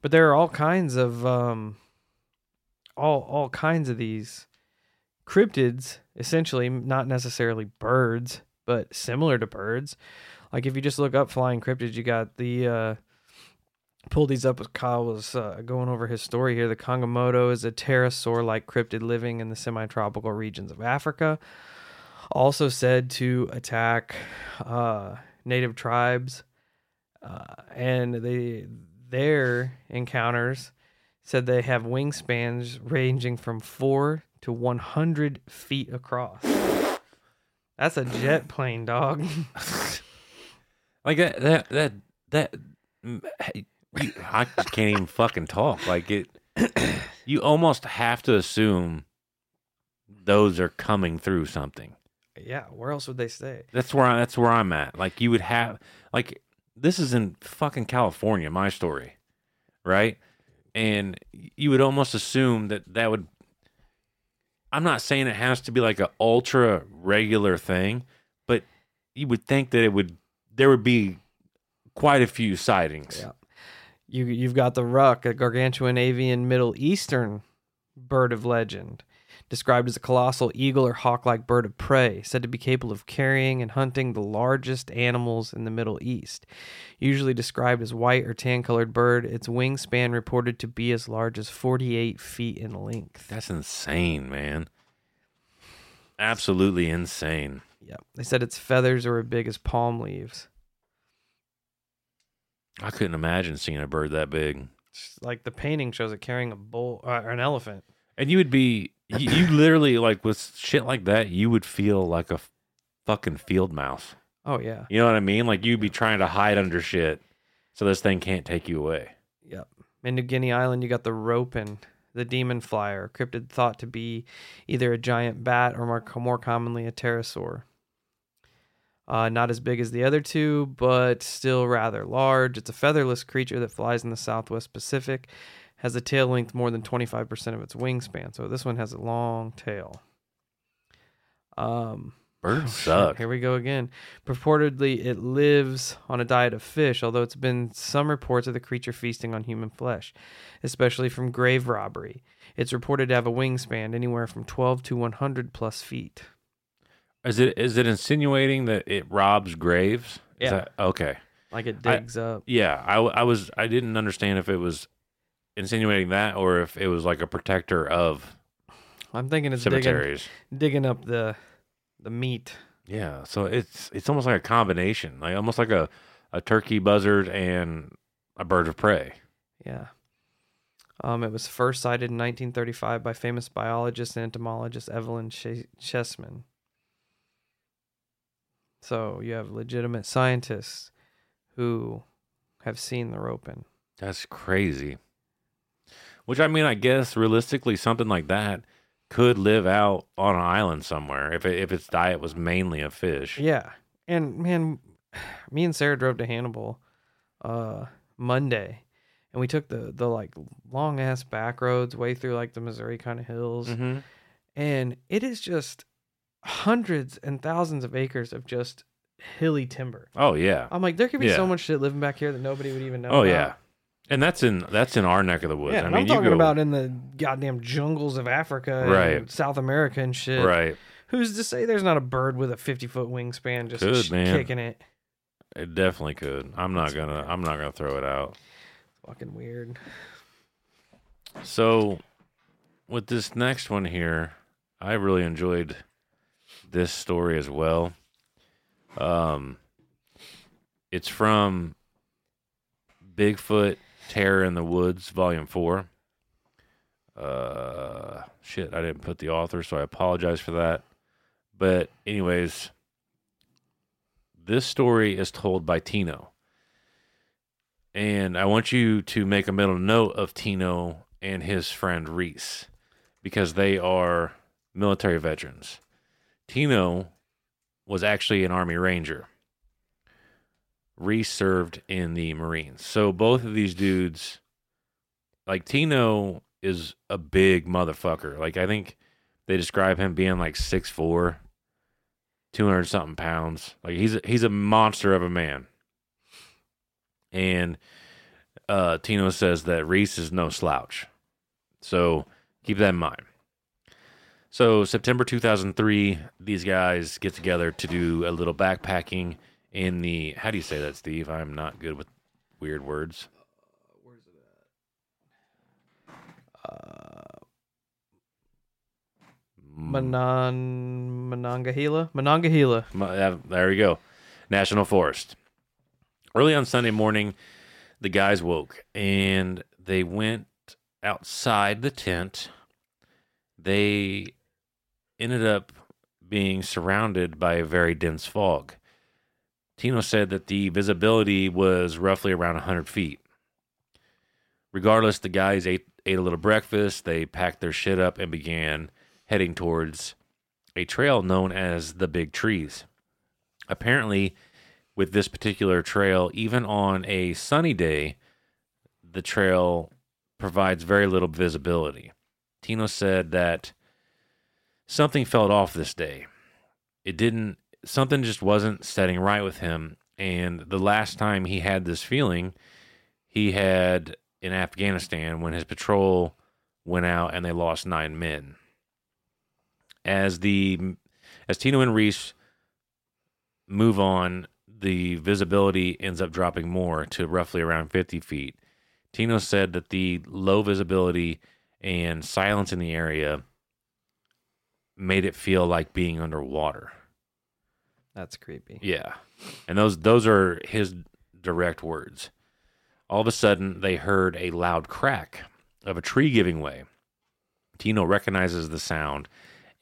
but there are all kinds of um all all kinds of these cryptids essentially not necessarily birds but similar to birds like if you just look up flying cryptids you got the uh pulled these up as kyle was uh, going over his story here the Kongamato is a pterosaur like cryptid living in the semi-tropical regions of africa also said to attack uh native tribes uh, and they their encounters said they have wingspans ranging from four to 100 feet across. That's a jet plane, dog. [laughs] Like that that that that you, I can't even fucking talk. Like it you almost have to assume those are coming through something. yeah, where else would they stay? That's where I, that's where I'm at. Like you would have like this is in fucking California, my story, right? And you would almost assume that that would. I'm not saying it has to be like an ultra regular thing, but you would think that it would. There would be quite a few sightings. Yeah. You you've got the roc, a gargantuan avian Middle Eastern bird of legend, described as a colossal eagle or hawk-like bird of prey, said to be capable of carrying and hunting the largest animals in the Middle East. Usually described as white or tan-colored bird, its wingspan reported to be as large as 48 feet in length. That's insane, man. Absolutely insane. Yep. They said its feathers are as big as palm leaves. I couldn't imagine seeing a bird that big. It's like the painting shows it carrying a bull uh, or an elephant. And you would be, you, you [coughs] literally like with shit like that, you would feel like a fucking field mouse. Oh yeah. You know what I mean? Like you'd be trying to hide under shit, so this thing can't take you away. Yep. In New Guinea Island, you got the rope and the demon flyer, cryptid thought to be either a giant bat or more, more commonly a pterosaur. Uh, not as big as the other two, but still rather large. It's a featherless creature that flies in the southwest Pacific, has a tail length more than 25% of its wingspan. So this one has a long tail. Um, Birds [laughs] suck. Here we go again. Purportedly, it lives on a diet of fish, although it's been some reports of the creature feasting on human flesh, especially from grave robbery. It's reported to have a wingspan anywhere from 12 to 100 plus feet. Is it is it insinuating that it robs graves? Is Yeah. that- okay. Like it I- digs up. Yeah, I, I was I didn't understand if it was insinuating that or if it was like a protector of I'm thinking it's digging, cemeteries. digging up the the meat. Yeah, so it's it's almost like a combination, like almost like a a turkey buzzard and a bird of prey. Yeah. Um, it was first sighted in 1935 by famous biologist and entomologist Evelyn Sh- Cheesman. So you have legitimate scientists who have seen the ropen. That's crazy. Which I mean, I guess realistically, something like that could live out on an island somewhere if it, if its diet was mainly of fish. Yeah. And man, [sighs] me and Sarah drove to Hannibal uh Monday and we took the the like long ass back roads way through like the Missouri kind of hills. Mm-hmm. And it is just hundreds and thousands of acres of just hilly timber. Oh yeah. I'm like, there could be so much shit living back here that nobody would even know. Oh about. yeah. And that's in that's in our neck of the woods. Yeah, I mean, I'm talking go, about in the goddamn jungles of Africa, and Right. South America, and shit. right. Who's to say there's not a bird with a 50 foot wingspan just Could, kicking it? It definitely could. I'm not gonna. I'm not gonna throw it out. Fucking weird. So, with this next one here, I really enjoyed this story as well. Um, it's from Bigfoot Terror in the Woods, Volume Four. Uh, shit, I didn't put the author, so I apologize for that. But anyways, this story is told by Tino. And I want you to make a mental note of Tino and his friend Reese because they are military veterans. Tino was actually an Army Ranger. Reese served in the Marines. So both of these dudes, like Tino is a big motherfucker. Like I think they describe him being like 6'4, 200 something pounds. Like he's a, he's a monster of a man. And uh, Tino says that Reese is no slouch. So keep that in mind. So September 2003, these guys get together to do a little backpacking in the. How do you say that, Steve? I'm not good with weird words. Uh, where's uh, Manan Monongahela? Monongahela. Yeah, uh, There we go. National Forest. Early on Sunday morning, the guys woke and they went outside the tent. They ended up being surrounded by a very dense fog. Tino said that the visibility was roughly around 100 feet. Regardless, the guys ate, ate a little breakfast. They packed their shit up and began heading towards a trail known as the Big Trees. Apparently, with this particular trail, even on a sunny day, the trail provides very little visibility. Tino said that something felt off this day. It didn't, something just wasn't setting right with him. And the last time he had this feeling, he had in Afghanistan when his patrol went out and they lost nine men. As the as Tino and Reese move on, the visibility ends up dropping more to roughly around 50 feet. Tino said that the low visibility and silence in the area made it feel like being underwater. That's creepy. Yeah. And those those are his direct words. All of a sudden they heard a loud crack of a tree giving way. Tino recognizes the sound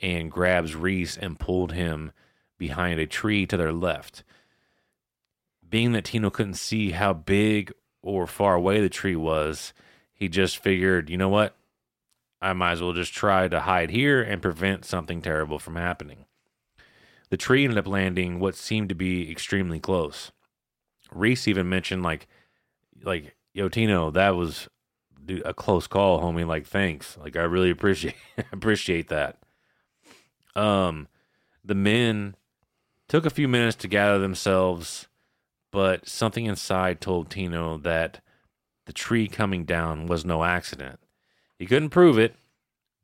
and grabs Reese and pulled him behind a tree to their left. Being that Tino couldn't see how big or far away the tree was, he just figured, you know what? I might as well just try to hide here and prevent something terrible from happening. The tree ended up landing what seemed to be extremely close. Reese even mentioned like like yo Tino, that was a close call, homie. Like thanks. Like I really appreciate [laughs] appreciate that. Um the men took a few minutes to gather themselves, but something inside told Tino that the tree coming down was no accident. He couldn't prove it,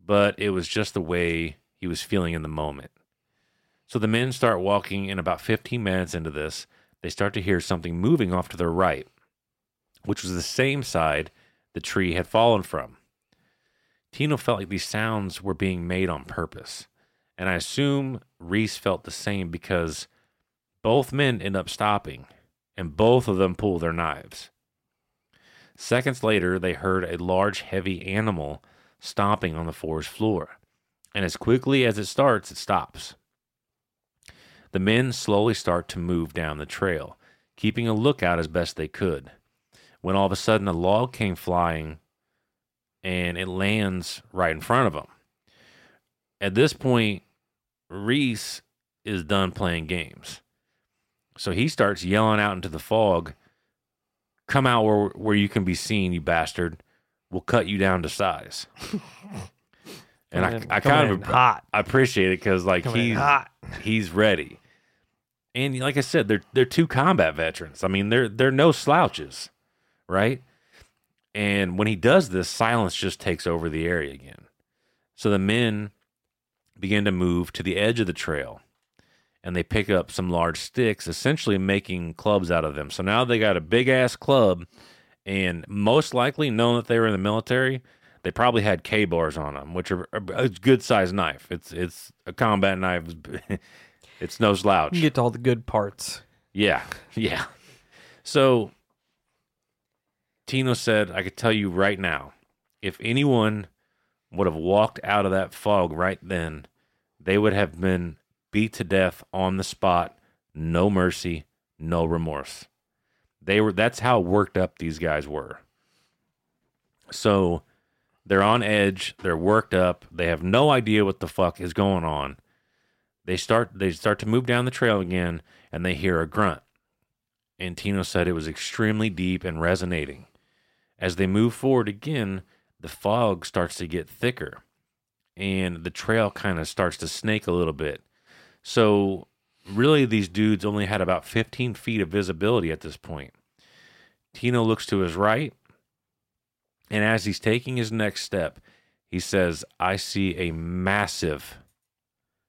but it was just the way he was feeling in the moment. So the men start walking, and about 15 minutes into this, they start to hear something moving off to their right, which was the same side the tree had fallen from. Tino felt like these sounds were being made on purpose, and I assume Reese felt the same because both men end up stopping, and both of them pull their knives. Seconds later, they heard a large, heavy animal stomping on the forest floor, and as quickly as it starts, it stops. The men slowly start to move down the trail, keeping a lookout as best they could. When all of a sudden a log came flying and it lands right in front of them. At this point, Reese is done playing games. So he starts yelling out into the fog, Come out where, where you can be seen, you bastard. We'll cut you down to size. [laughs] and I, in- I kind of hot. I appreciate it because like Coming he's hot. he's ready. And like I said, they're they're two combat veterans. I mean, they're they're no slouches, right? And when he does this, silence just takes over the area again. So the men begin to move to the edge of the trail and they pick up some large sticks, essentially making clubs out of them. So now they got a big ass club, and most likely, knowing that they were in the military, they probably had K bars on them, which are a good sized knife. It's it's a combat knife. [laughs] It's no slouch. You get to all the good parts. Yeah, [laughs] yeah. So Tino said, I could tell you right now, if anyone would have walked out of that fog right then, they would have been beat to death on the spot, no mercy, no remorse. They were that's how worked up these guys were. So they're on edge, they're worked up, they have no idea what the fuck is going on. They start they start to move down the trail again and they hear a grunt. And Tino said it was extremely deep and resonating. As they move forward again, the fog starts to get thicker and the trail kind of starts to snake a little bit. So, really, these dudes only had about 15 feet of visibility at this point. Tino looks to his right, and as he's taking his next step, he says, I see a massive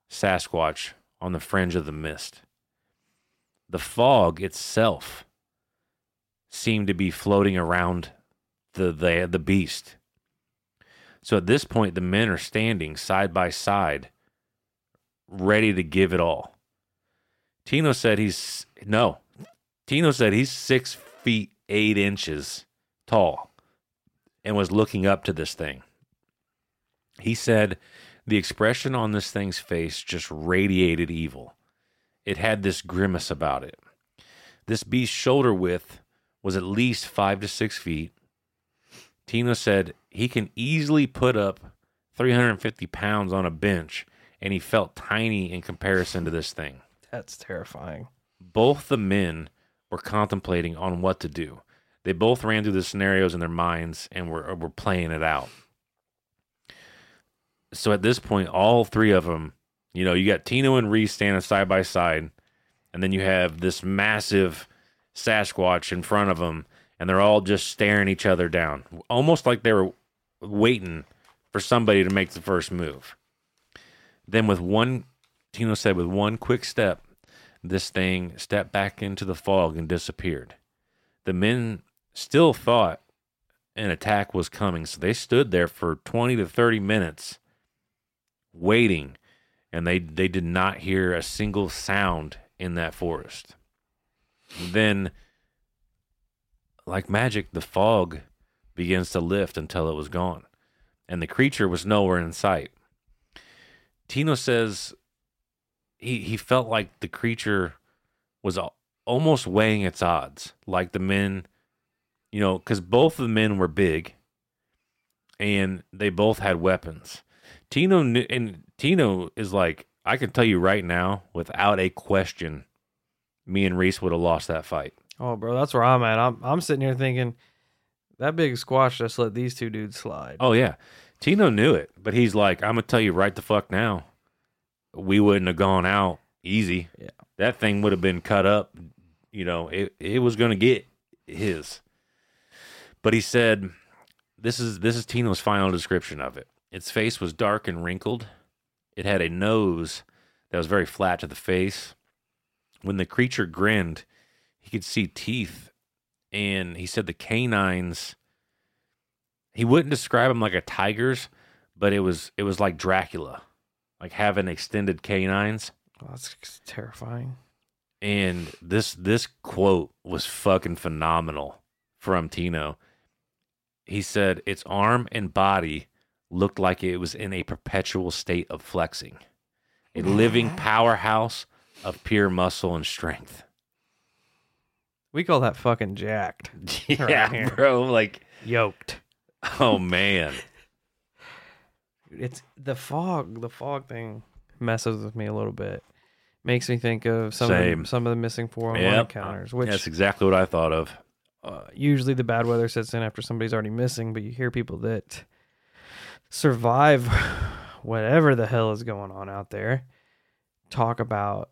Sasquatch on the fringe of the mist. The fog itself seemed to be floating around the, the, the beast. So at this point, the men are standing side by side, ready to give it all. Tino said he's no. Tino said he's six feet eight inches tall and was looking up to this thing. He said the expression on this thing's face just radiated evil. It had this grimace about it. This beast's shoulder width was at least five to six feet. Tino said he can easily put up 350 pounds on a bench, and he felt tiny in comparison to this thing. That's terrifying. Both the men were contemplating on what to do. They both ran through the scenarios in their minds and were uh, were playing it out. So at this point, all three of them, you know, you got Tino and Reese standing side by side, and then you have this massive Sasquatch in front of them, and they're all just staring each other down, almost like they were waiting for somebody to make the first move. Then, with one, Tino said, with one quick step, this thing stepped back into the fog and disappeared. The men still thought an attack was coming, so they stood there for 20 to 30 minutes waiting, and they, they did not hear a single sound in that forest. Then, like magic, the fog begins to lift until it was gone, and the creature was nowhere in sight. Tino says he he felt like the creature was almost weighing its odds, like the men, you know, because both of the men were big, and they both had weapons. Tino and Tino is like, I can tell you right now, without a question, me and Reese would have lost that fight. Oh, bro, that's where I'm at. I'm I'm sitting here thinking that big squatch just let these two dudes slide. Oh yeah, Tino knew it, but he's like, I'm gonna tell you right the fuck now, we wouldn't have gone out easy. Yeah, that thing would have been cut up. You know, it it was gonna get his. But he said, "This is this is Tino's final description of it. Its face was dark and wrinkled. It had a nose that was very flat to the face. When the creature grinned, he could see teeth and he said the canines he wouldn't describe them like a tiger's but it was it was like dracula like having extended canines oh, that's terrifying and this this quote was fucking phenomenal from tino he said its arm and body looked like it was in a perpetual state of flexing a living powerhouse of pure muscle and strength we call that fucking jacked. [laughs] Yeah, bro. Like yoked. Oh man. it's the fog. The fog thing messes with me a little bit. Makes me think of some Same. of the, some of the missing 411 yep. encounters. Which that's exactly what I thought of. Uh, usually the bad weather sets in after somebody's already missing, but you hear people that survive [sighs] whatever the hell is going on out there talk about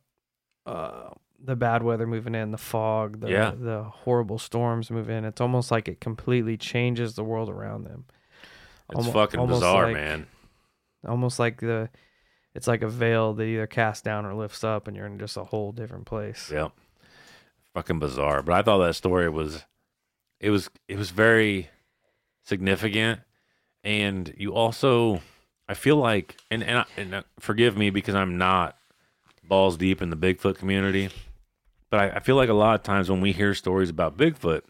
uh, the bad weather moving in, the fog, the yeah. the horrible storms move in. It's almost like it completely changes the world around them. It's almost, fucking bizarre, like, man. Almost like the it's like a veil that either casts down or lifts up and you're in just a whole different place. Yep. Fucking bizarre. But I thought that story was it was it was very significant and you also I feel like and and, and uh, forgive me because I'm not balls deep in the Bigfoot community. But I, I feel like a lot of times when we hear stories about Bigfoot,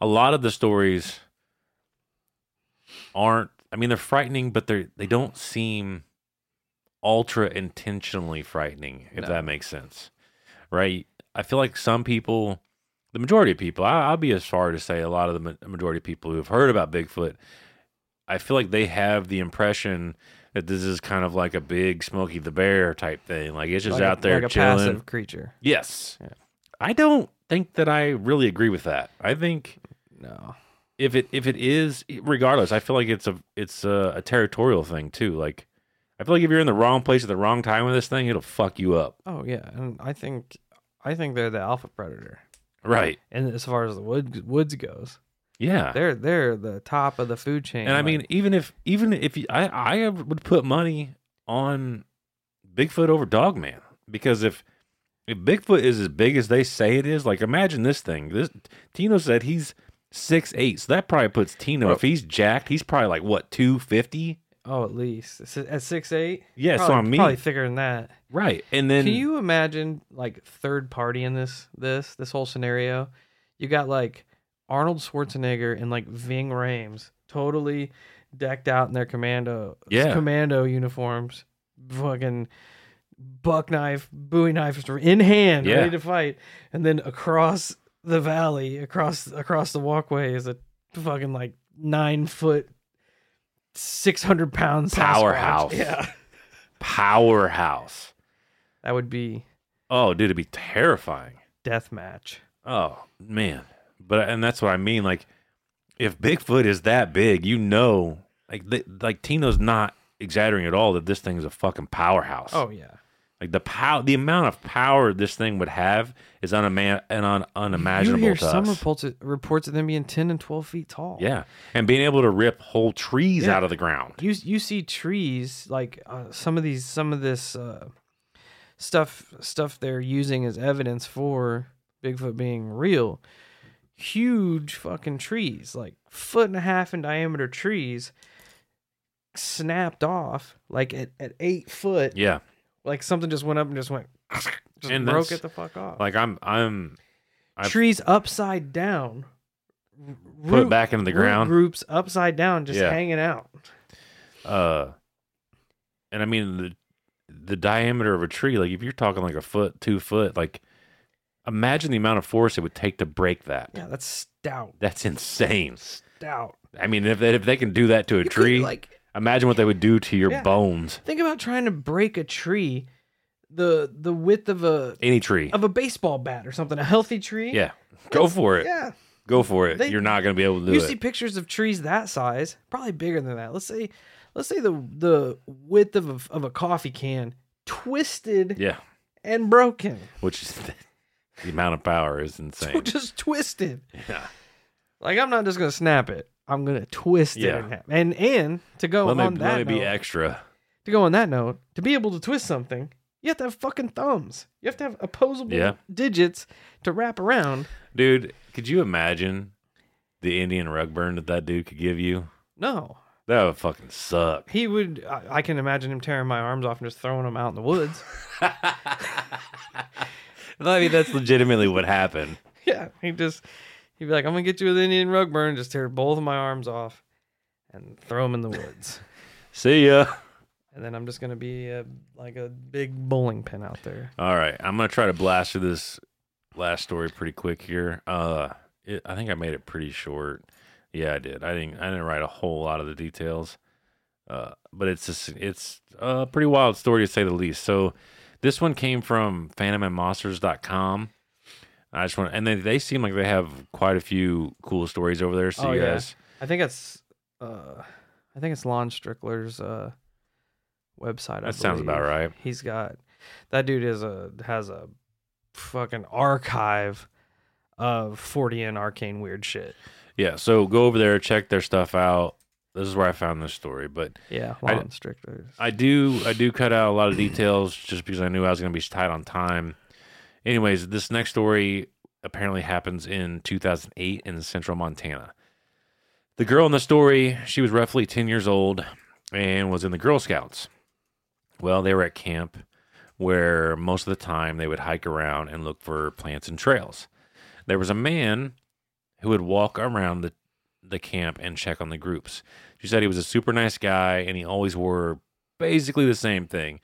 a lot of the stories aren't I mean, they're frightening, but they they don't seem ultra intentionally frightening. If No. that makes sense, right? I feel like some people, the majority of people, I, I'll be as far to say a lot of the ma- majority of people who have heard about Bigfoot, I feel like they have the impression that this is kind of like a big Smokey the Bear type thing. Like it's just Like a- out there like a chilling. passive creature. Yes. Yeah. I don't think that I really agree with that. I think No. if it if it is regardless, I feel like it's a it's a, a territorial thing too. Like I feel like if you're in the wrong place at the wrong time with this thing, it'll fuck you up. Oh yeah, and I think I think they're the alpha predator. Right. And as far as the woods woods goes, Yeah. they're they're the top of the food chain. And I like- mean, even if even if you, I I would put money on Bigfoot over Dogman because if if Bigfoot is as big as they say it is, like imagine this thing. This Tino said he's six eight, so that probably puts Tino. Well- if he's jacked, he's probably like what two fifty. oh, at least at six eight. Yeah, so I mean- probably thicker than that. Right, and then Can you imagine like third party in this this this whole scenario? You got like Arnold Schwarzenegger and like Ving Rhames, totally decked out in their commando Yeah. commando uniforms, fucking buck knife, Bowie knife in hand, Yeah. ready to fight, and then across the valley, across across the walkway is a fucking like nine foot, six hundred pound Powerhouse. Yeah, powerhouse. that would be Oh, dude, it'd be terrifying. death match. Oh man, but and that's what I mean. Like, if Bigfoot is that big, you know, like the, like Tino's not exaggerating at all that this thing is a fucking powerhouse. Oh yeah. like the power, the amount of power this thing would have is unima- and un- unimaginable You hear to some us. reports reports of them being ten and twelve feet tall. yeah, and being able to rip whole trees Yeah. out of the ground. you you see trees like uh, some of these some of this uh, stuff stuff they're using as evidence for Bigfoot being real. Huge fucking trees, like foot and a half in diameter trees, snapped off like at, at eight foot. Yeah, Like something just went up and just went, [sniffs] just And broke it the fuck off. like I'm, I'm I've- trees upside down. r- Put it back into the ground. Groups upside down, just Yeah. hanging out. uh and i mean the the diameter of a tree like if you're talking like a foot two foot like imagine the amount of force it would take to break that Yeah, that's stout. that's insane Stout. i mean if they, if they can do that to a You could, tree like imagine what they would do to your Yeah. bones think about trying to break a tree the the width of a any tree of a baseball bat or something. A healthy tree. yeah go for it Yeah. go for it They- you're not going to be able to do it. You it see pictures of trees that size, probably bigger than that. Let's say let's say the the width of a, of a coffee can twisted yeah and broken. which is [laughs] the amount of power is insane [laughs] Just twisted. yeah Like I'm not just gonna snap it. I'm gonna twist it Yeah. in half. And and to go let me, on that let me be note, extra to go on that note, to be able to twist something, you have to have fucking thumbs. You have to have opposable Yeah. digits to wrap around. dude could you imagine the indian rug burn that that dude could give you No. that would fucking suck He would I, I can imagine him tearing my arms off and just throwing them out in the woods. [laughs] I mean, that's legitimately what happened. [laughs] yeah. He just he'd be like, I'm gonna get you with Indian rug burn, just tear both of my arms off and throw them in the woods. [laughs] See ya. And then I'm just gonna be a, like a big bowling pin out there. All right, I'm gonna try to blast through this last story pretty quick here. Uh, it, I think I made it pretty short. Yeah, I did. I didn't. I didn't write a whole lot of the details. Uh, but it's just, it's a pretty wild story to say the least. So this one came from phantomsandmonsters.com. I just want, and they they seem like they have quite a few cool stories over there. So Oh, you yeah. guys, I think it's uh I think it's Lon Strickler's uh website. I That sounds about right. He's got that dude is a has a fucking archive of 40 and arcane weird shit. yeah. So go over there, check their stuff out. This is where I found this story, but Yeah, I- Lon Strickler's. I do I do cut out a lot of details just because I knew I was going to be tight on time. Anyways, this next story apparently happens in 2008 in central Montana. The girl in the story, she was roughly 10 years old and was in the Girl Scouts. Well, they were at camp where most of the time they would hike around and look for plants and trails. There was a man who would walk around the the camp and check on the groups. She said he was a super nice guy and he always wore basically the same thing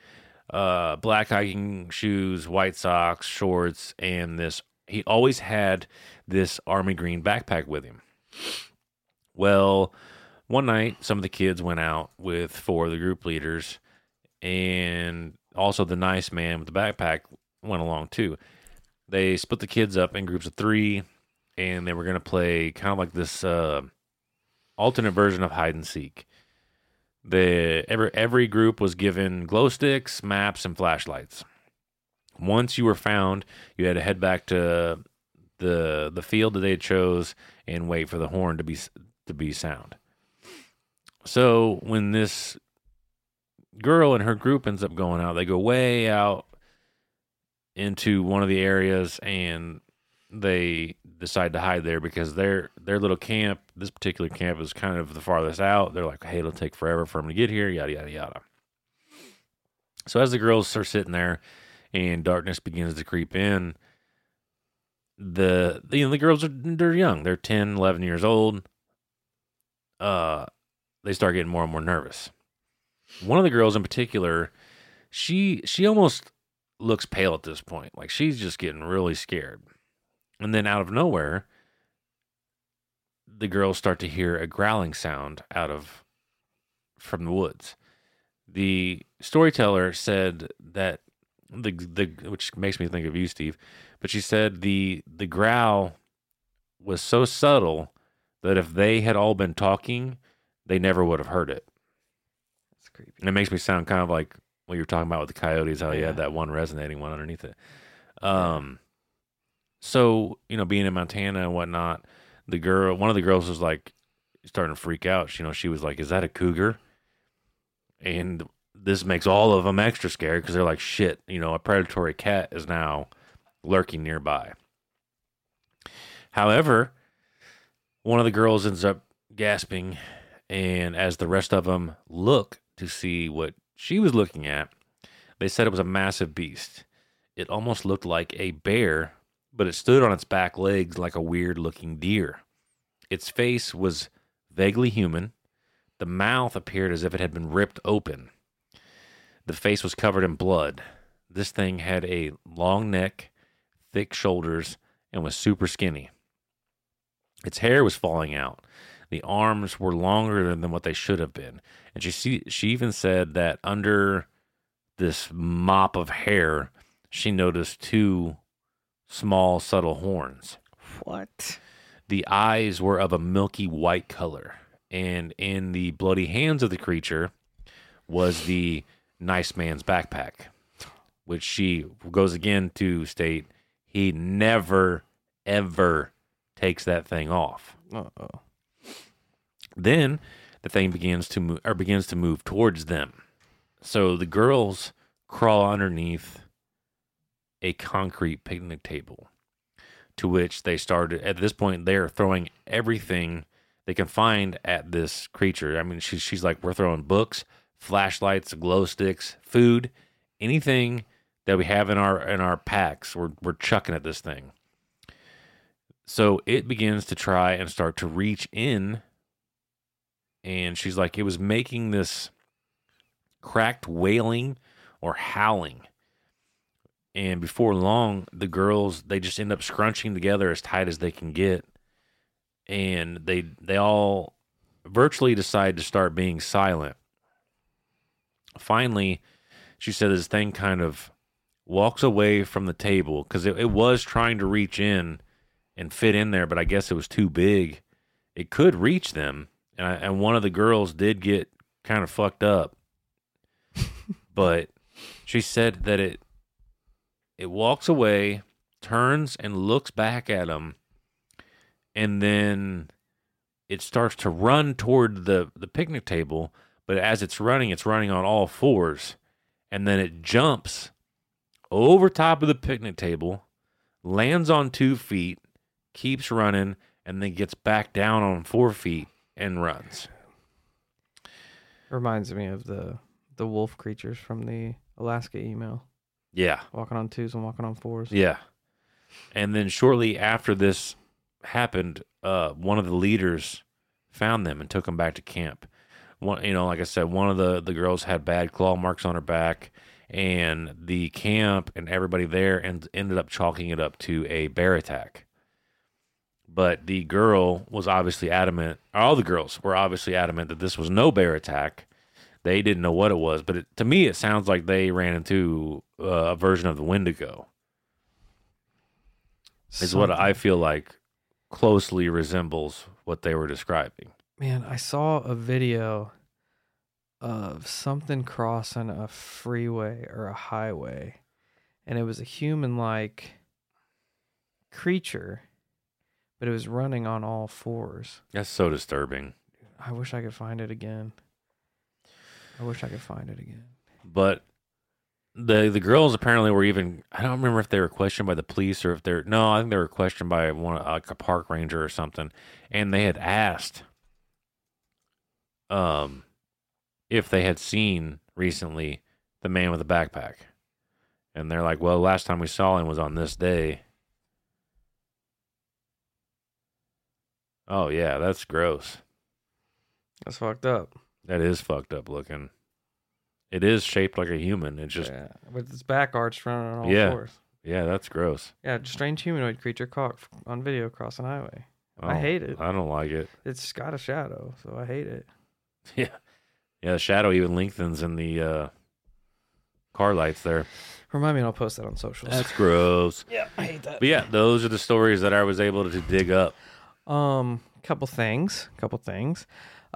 uh, black hiking shoes, white socks, shorts, and this. He always had this army green backpack with him. Well, one night, some of the kids went out with four of the group leaders, and also the nice man with the backpack went along too. They split the kids up in groups of three, and they were going to play kind of like this uh, alternate version of hide and seek. The every every group was given glow sticks, maps, and flashlights. Once you were found, you had to head back to the the field that they chose and wait for the horn to be to be sound. So when this girl and her group ends up going out, they go way out into one of the areas and they decide to hide there because their their little camp, this particular camp, is kind of the farthest out. They're like, hey, it'll take forever for them to get here, yada yada yada. So as the girls are sitting there, and darkness begins to creep in, the you know the girls are they're young, they're 10, 11 years old. Uh, they start getting more and more nervous. One of the girls in particular, she she almost looks pale at this point, like she's just getting really scared. And then out of nowhere, the girls start to hear a growling sound out of from the woods. The storyteller said that the the which makes me think of you, Steve, but she said the the growl was so subtle that if they had all been talking, they never would have heard it. That's creepy. And it makes me sound kind of like what you were talking about with the coyotes, how you had that one resonating one underneath it. Um, so you know, being in Montana and whatnot, the girl, one of the girls was like starting to freak out. She, you know, she was like, "Is that a cougar?" And this makes all of them extra scared because they're like, "Shit!" You know, a predatory cat is now lurking nearby. However, one of the girls ends up gasping, and as the rest of them look to see what she was looking at, they said it was a massive beast. It almost looked like a bear, but it stood on its back legs like a weird looking deer. Its face was vaguely human. The mouth appeared as if it had been ripped open. The face was covered in blood. This thing had a long neck, thick shoulders, and was super skinny. Its hair was falling out. The arms were longer than what they should have been. And she see, she even said that under this mop of hair, she noticed two small, subtle horns. What? The eyes were of a milky white color, and in the bloody hands of the creature was the nice man's backpack, which she goes again to state he never, ever takes that thing off. Uh oh. Then the thing begins to move or begins to move towards them. So the girls crawl underneath a concrete picnic table to which they started at this point they're throwing everything they can find at this creature. I mean she's she's like we're throwing books, flashlights, glow sticks, food, anything that we have in our in our packs, we're we're chucking at this thing. So it begins to try and start to reach in and she's like it was making this cracked wailing or howling and before long the girls they just end up scrunching together as tight as they can get. And they they all virtually decide to start being silent. Finally she said this thing kind of walks away from the table because it, it was trying to reach in and fit in there but i guess it was too big. It could reach them and, I, and one of the girls did get kind of fucked up. [laughs] But she said that it it walks away turns and looks back at him and then it starts to run toward the the picnic table but as it's running it's running on all fours and then it jumps over top of the picnic table lands on two feet keeps running and then gets back down on four feet and runs Reminds me of the the wolf creatures from the Alaska email. Yeah Walking on twos and walking on fours. Yeah. And then shortly after this happened, uh, one of the leaders found them and took them back to camp. One, you know, like I said, one of the the girls had bad claw marks on her back, and the camp and everybody there and ended up chalking it up to a bear attack. But the girl was obviously adamant. All the girls were obviously adamant that this was no bear attack. They didn't know what it was, but it, to me, it sounds like they ran into uh, a version of the Wendigo. Is what I feel like closely resembles what they were describing. Man, I saw a video of something crossing a freeway or a highway, and it was a human like creature, but it was running on all fours. That's so disturbing. I wish I could find it again. I wish I could find it again. But the the girls apparently were even I don't remember if they were questioned by the police or if they're no, I think they were questioned by one like a park ranger or something. And they had asked um if they had seen recently the man with the backpack. And they're like, Well, last time we saw him was on this day. Oh yeah, that's gross. That's fucked up. That is fucked up looking. It is shaped like a human. It's just yeah, with its back arched running on all Yeah. fours. yeah, that's gross. Yeah, strange humanoid creature caught on video crossing highway. I Oh, hate it. I don't like it. It's got a shadow, so I hate it. [laughs] Yeah. Yeah, the shadow even lengthens in the uh, car lights there. Remind me, and I'll post that on socials. That's gross. [laughs] yeah, I hate that. But yeah, those are the stories that I was able to dig up. Um, couple things, couple things.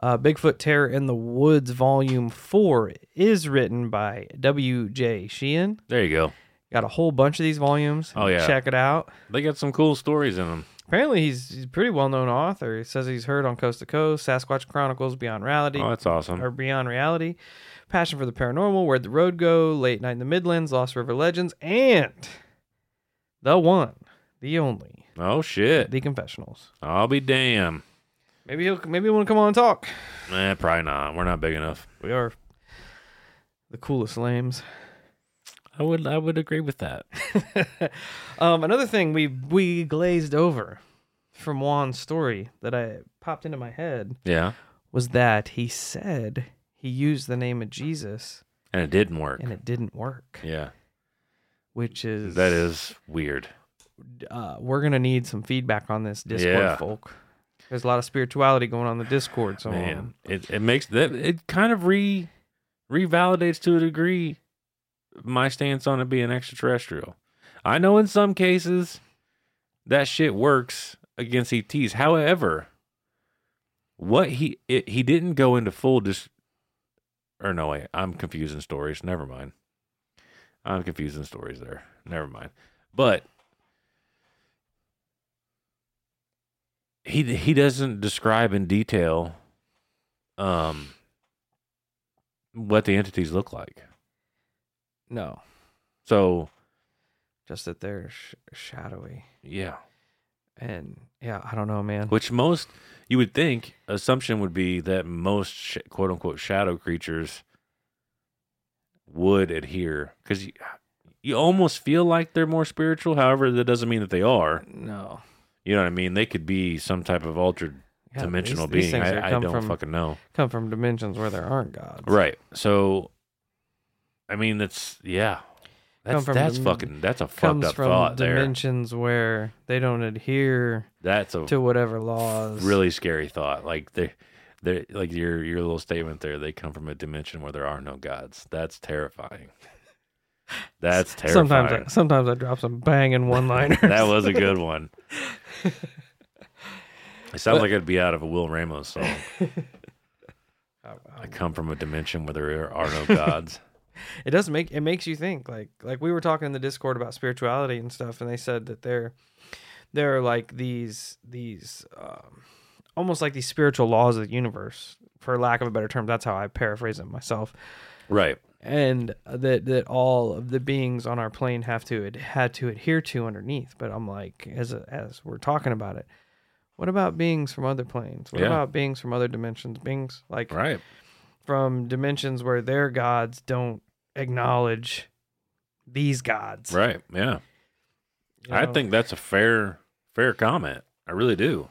Uh, Bigfoot Terror in the Woods Volume Four is written by W. J. Sheehan. There you go. Got a whole bunch of these volumes. Oh, yeah. check it out. They got some cool stories in them. Apparently, he's, he's a pretty well known author. He says he's heard on Coast to Coast, Sasquatch Chronicles, Beyond Reality, Oh, that's awesome. or Beyond Reality, Passion for the Paranormal, Where'd the Road Go, Late Night in the Midlands, Lost River Legends, and the one, the only, Oh shit. the Confessionals. I'll be damn. Maybe he'll maybe he'll want to come on and talk. Eh, probably not. We're not big enough. We are the coolest lames. I would I would agree with that. [laughs] um, another thing we we glazed over from Juan's story that I popped into my head Yeah. was that he said he used the name of Jesus And it didn't work. and it didn't work, Yeah. which is That is weird. uh, we're gonna need some feedback on this Discord, Yeah. folk. There's a lot of spirituality going on in the Discord, so Man. um, It it makes that it kind of re revalidates to a degree my stance on it being extraterrestrial. I know in some cases that shit works against ETs. However, what he it, he didn't go into full dis or no wait, I'm confusing stories. Never mind. I'm confusing stories there. Never mind. But he he doesn't describe in detail um what the entities look like. no, So, just that they're sh- shadowy yeah. and yeah, I don't know, man. Which most you would think assumption would be that most sh- quote unquote shadow creatures would adhere because you, you almost feel like they're more spiritual. However, that doesn't mean that they are. No, You know what I mean? They could be some type of altered Yeah, dimensional these- these being. are I, I don't from- fucking know. come from dimensions where there aren't gods. Right. So, I mean, that's yeah. That's from that's dim- fucking that's a fucked up from thought there. dimensions where they don't adhere That's a to whatever laws. really scary thought. Like they, they like your your little statement there. They come from a dimension where there are no gods. That's terrifying. That's terrifying. [laughs] Sometimes, I, sometimes I drop some banging one-liners. [laughs] that was a good one. [laughs] It sounds like it'd be out of a Will Ramos song. I come from a dimension where there are no gods. it does make it makes you think. Like like we were talking in the Discord about spirituality and stuff, and they said that they're they're like these these um, almost like these spiritual laws of the universe, for lack of a better term. That's how I paraphrase it myself. right. And that that all of the beings on our plane have to ad- had to adhere to underneath. But I'm like, as a, as we're talking about it, what about beings from other planes? What Yeah. about beings from other dimensions? Beings like Right. from dimensions where their gods don't acknowledge these gods. Right. Yeah. You I know? think that's a fair fair comment. I really do.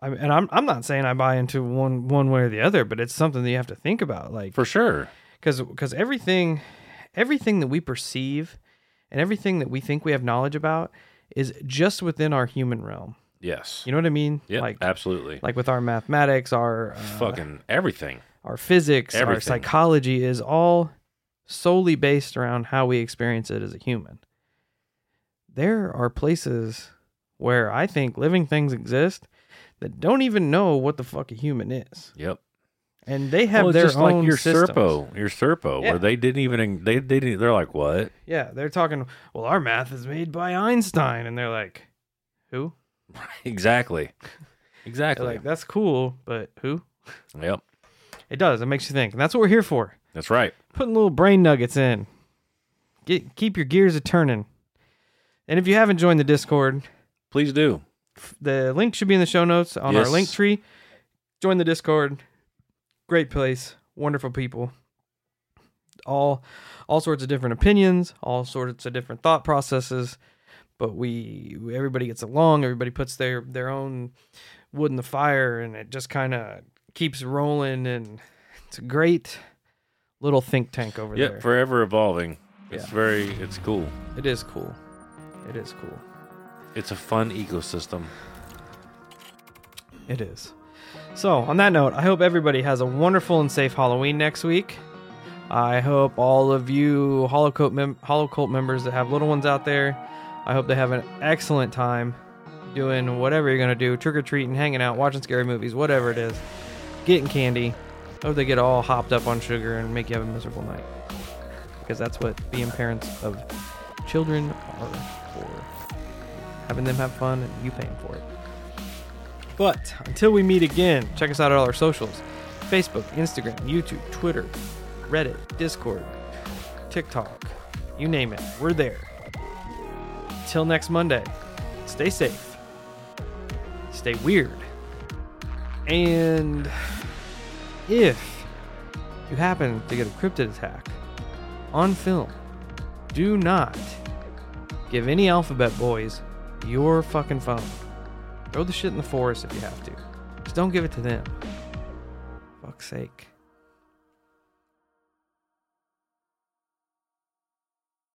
I and I'm I'm not saying I buy into one one way or the other, but it's something that you have to think about, like For sure. Because because everything everything that we perceive and everything that we think we have knowledge about is just within our human realm. Yes. You know what I mean? Yep, like absolutely. like with our mathematics, our uh, Fucking everything. our physics, our psychology is all solely based around how we experience it as a human. There are places where I think living things exist that don't even know what the fuck a human is, Yep. And they have well, their just own like your systems. Serpo, your Serpo, Yeah. where they didn't even they they didn't, they're like what? Yeah, they're talking. Well, our math is made by Einstein, and they're like, "Who?" [laughs] Exactly. Exactly. like, "That's cool, but who?" yep. It does. It makes you think, and that's what we're here for. That's right. Putting little brain nuggets in. Get keep your gears a turning. And if you haven't joined the Discord, Please do. the link should be in the show notes on our link tree. Join the Discord. Great place, wonderful people. All all sorts of different opinions, all sorts of different thought processes, but we everybody gets along, everybody puts their their own wood in the fire and it just kind of keeps rolling and it's a great little think tank over Yep. there. Forever evolving. It's Yeah. very it's cool. it is cool. It is cool. It's a fun ecosystem. It is. So, on that note, I hope everybody has a wonderful and safe Halloween next week. I hope all of you Hollow Cult, mem- Hollow Cult members that have little ones out there, I hope they have an excellent time doing whatever you're going to do trick or treating, hanging out, watching scary movies, whatever it is, getting candy. I hope they get all hopped up on sugar and make you have a miserable night. Because that's what being parents of children are for. Having them have fun and you paying for it. But until we meet again, check us out at all our socials Facebook, Instagram, YouTube, Twitter, Reddit, Discord, TikTok, you name it. We're there. Till next Monday, stay safe, stay weird, and if you happen to get a cryptid attack on film, do not give any alphabet boys your fucking phone. Throw the shit in the forest if you have to. Just don't give it to them. Fuck's sake.